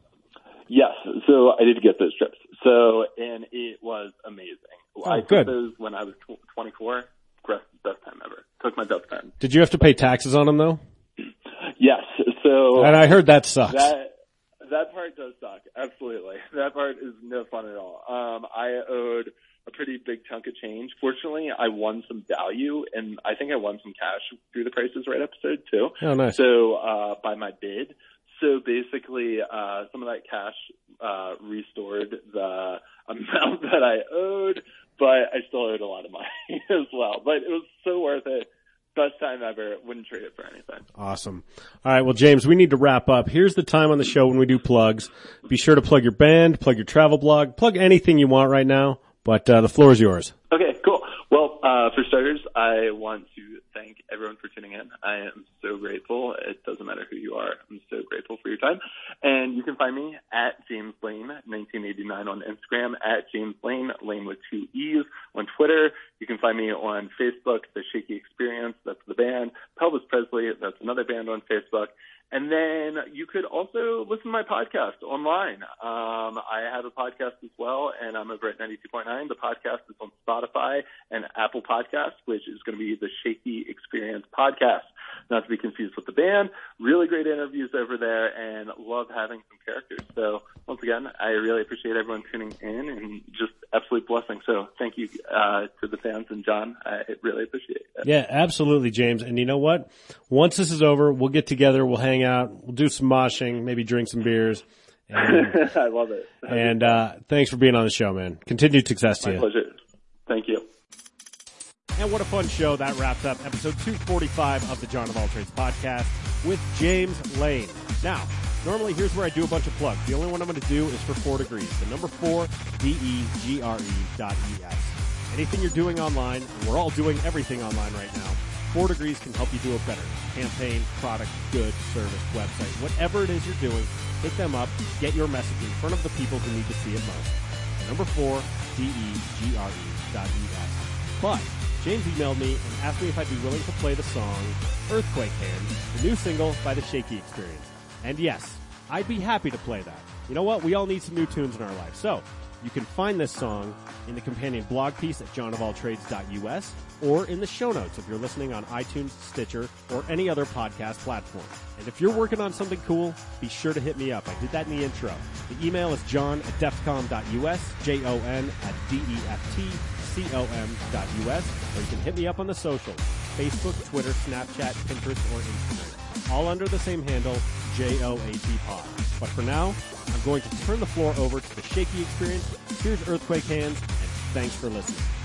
Yes, so I did get those trips. So and it was amazing. Oh, I took those when I was tw- 24. Best, best time ever. Took my best time. Did you have to pay taxes on them though? Yes. So And I heard that sucks. That that part does suck. Absolutely, that part is no fun at all. Um, I owed a pretty big chunk of change. Fortunately, I won some value, and I think I won some cash through the Prices Right episode too. Oh, nice. So uh, by my bid. So basically, uh, some of that cash uh, restored the amount that I owed, but I still owed a lot of money as well. But it was so worth it. Best time ever. Wouldn't trade it for anything. Awesome. All right. Well, James, we need to wrap up. Here's the time on the show when we do plugs. Be sure to plug your band, plug your travel blog, plug anything you want right now. But uh, the floor is yours. Okay, cool. Well, uh, for starters, I want to thank everyone for tuning in. I am so grateful. It doesn't matter who you are. I'm so grateful for your time. And you can find me at James Lane, 1989 on Instagram, at James Lane, Lane with two E's on Twitter. You can find me on Facebook, The Shaky Experience, that's the band. Pelvis Presley, that's another band on Facebook. And then you could also listen to my podcast online. Um, I have a podcast as well, and I'm over at 92.9. The podcast is on Spotify and Apple Podcasts, which is going to be the Shaky Experience Podcast. Not to be confused with the band. Really great interviews over there, and love having some characters. So once again, I really appreciate everyone tuning in, and just absolute blessing. So thank you uh, to the fans and Jon. I really appreciate it. Yeah, absolutely, James. And you know what? Once this is over, we'll get together, we'll hang out, we'll do some moshing, maybe drink some beers. And, I love it. and uh, thanks for being on the show, man. Continued success to My you. pleasure. Thank you. And what a fun show that wraps up episode 245 of the Jon of All Trades podcast with James Lane. Now, normally here's where I do a bunch of plugs. The only one I'm going to do is for four degrees. The number four, D-E-G-R-E dot E-S. Anything you're doing online, we're all doing everything online right now, Four Degrees can help you do it better. Campaign, product, good, service, website, whatever it is you're doing, hit them up, get your message in front of the people who need to see it most. Number four, D-E-G-R-E dot E-S. But James emailed me and asked me if I'd be willing to play the song Earthquake Hands, the new single by the Shaky Experience. And yes, I'd be happy to play that. You know what? We all need some new tunes in our life. So, you can find this song in the companion blog piece at jonofalltrades.us or in the show notes if you're listening on iTunes, Stitcher, or any other podcast platform. And if you're working on something cool, be sure to hit me up. I did that in the intro. The email is jon at deftcom.us, J-O-N at D-E-F-T-C-O-M.us, or you can hit me up on the socials, Facebook, Twitter, Snapchat, Pinterest, or Instagram. All under the same handle, J-O-A-T Pod. But for now, I'm going to turn the floor over to the Shaky Experience. Here's Earthquake Hands, and thanks for listening.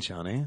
Johnny.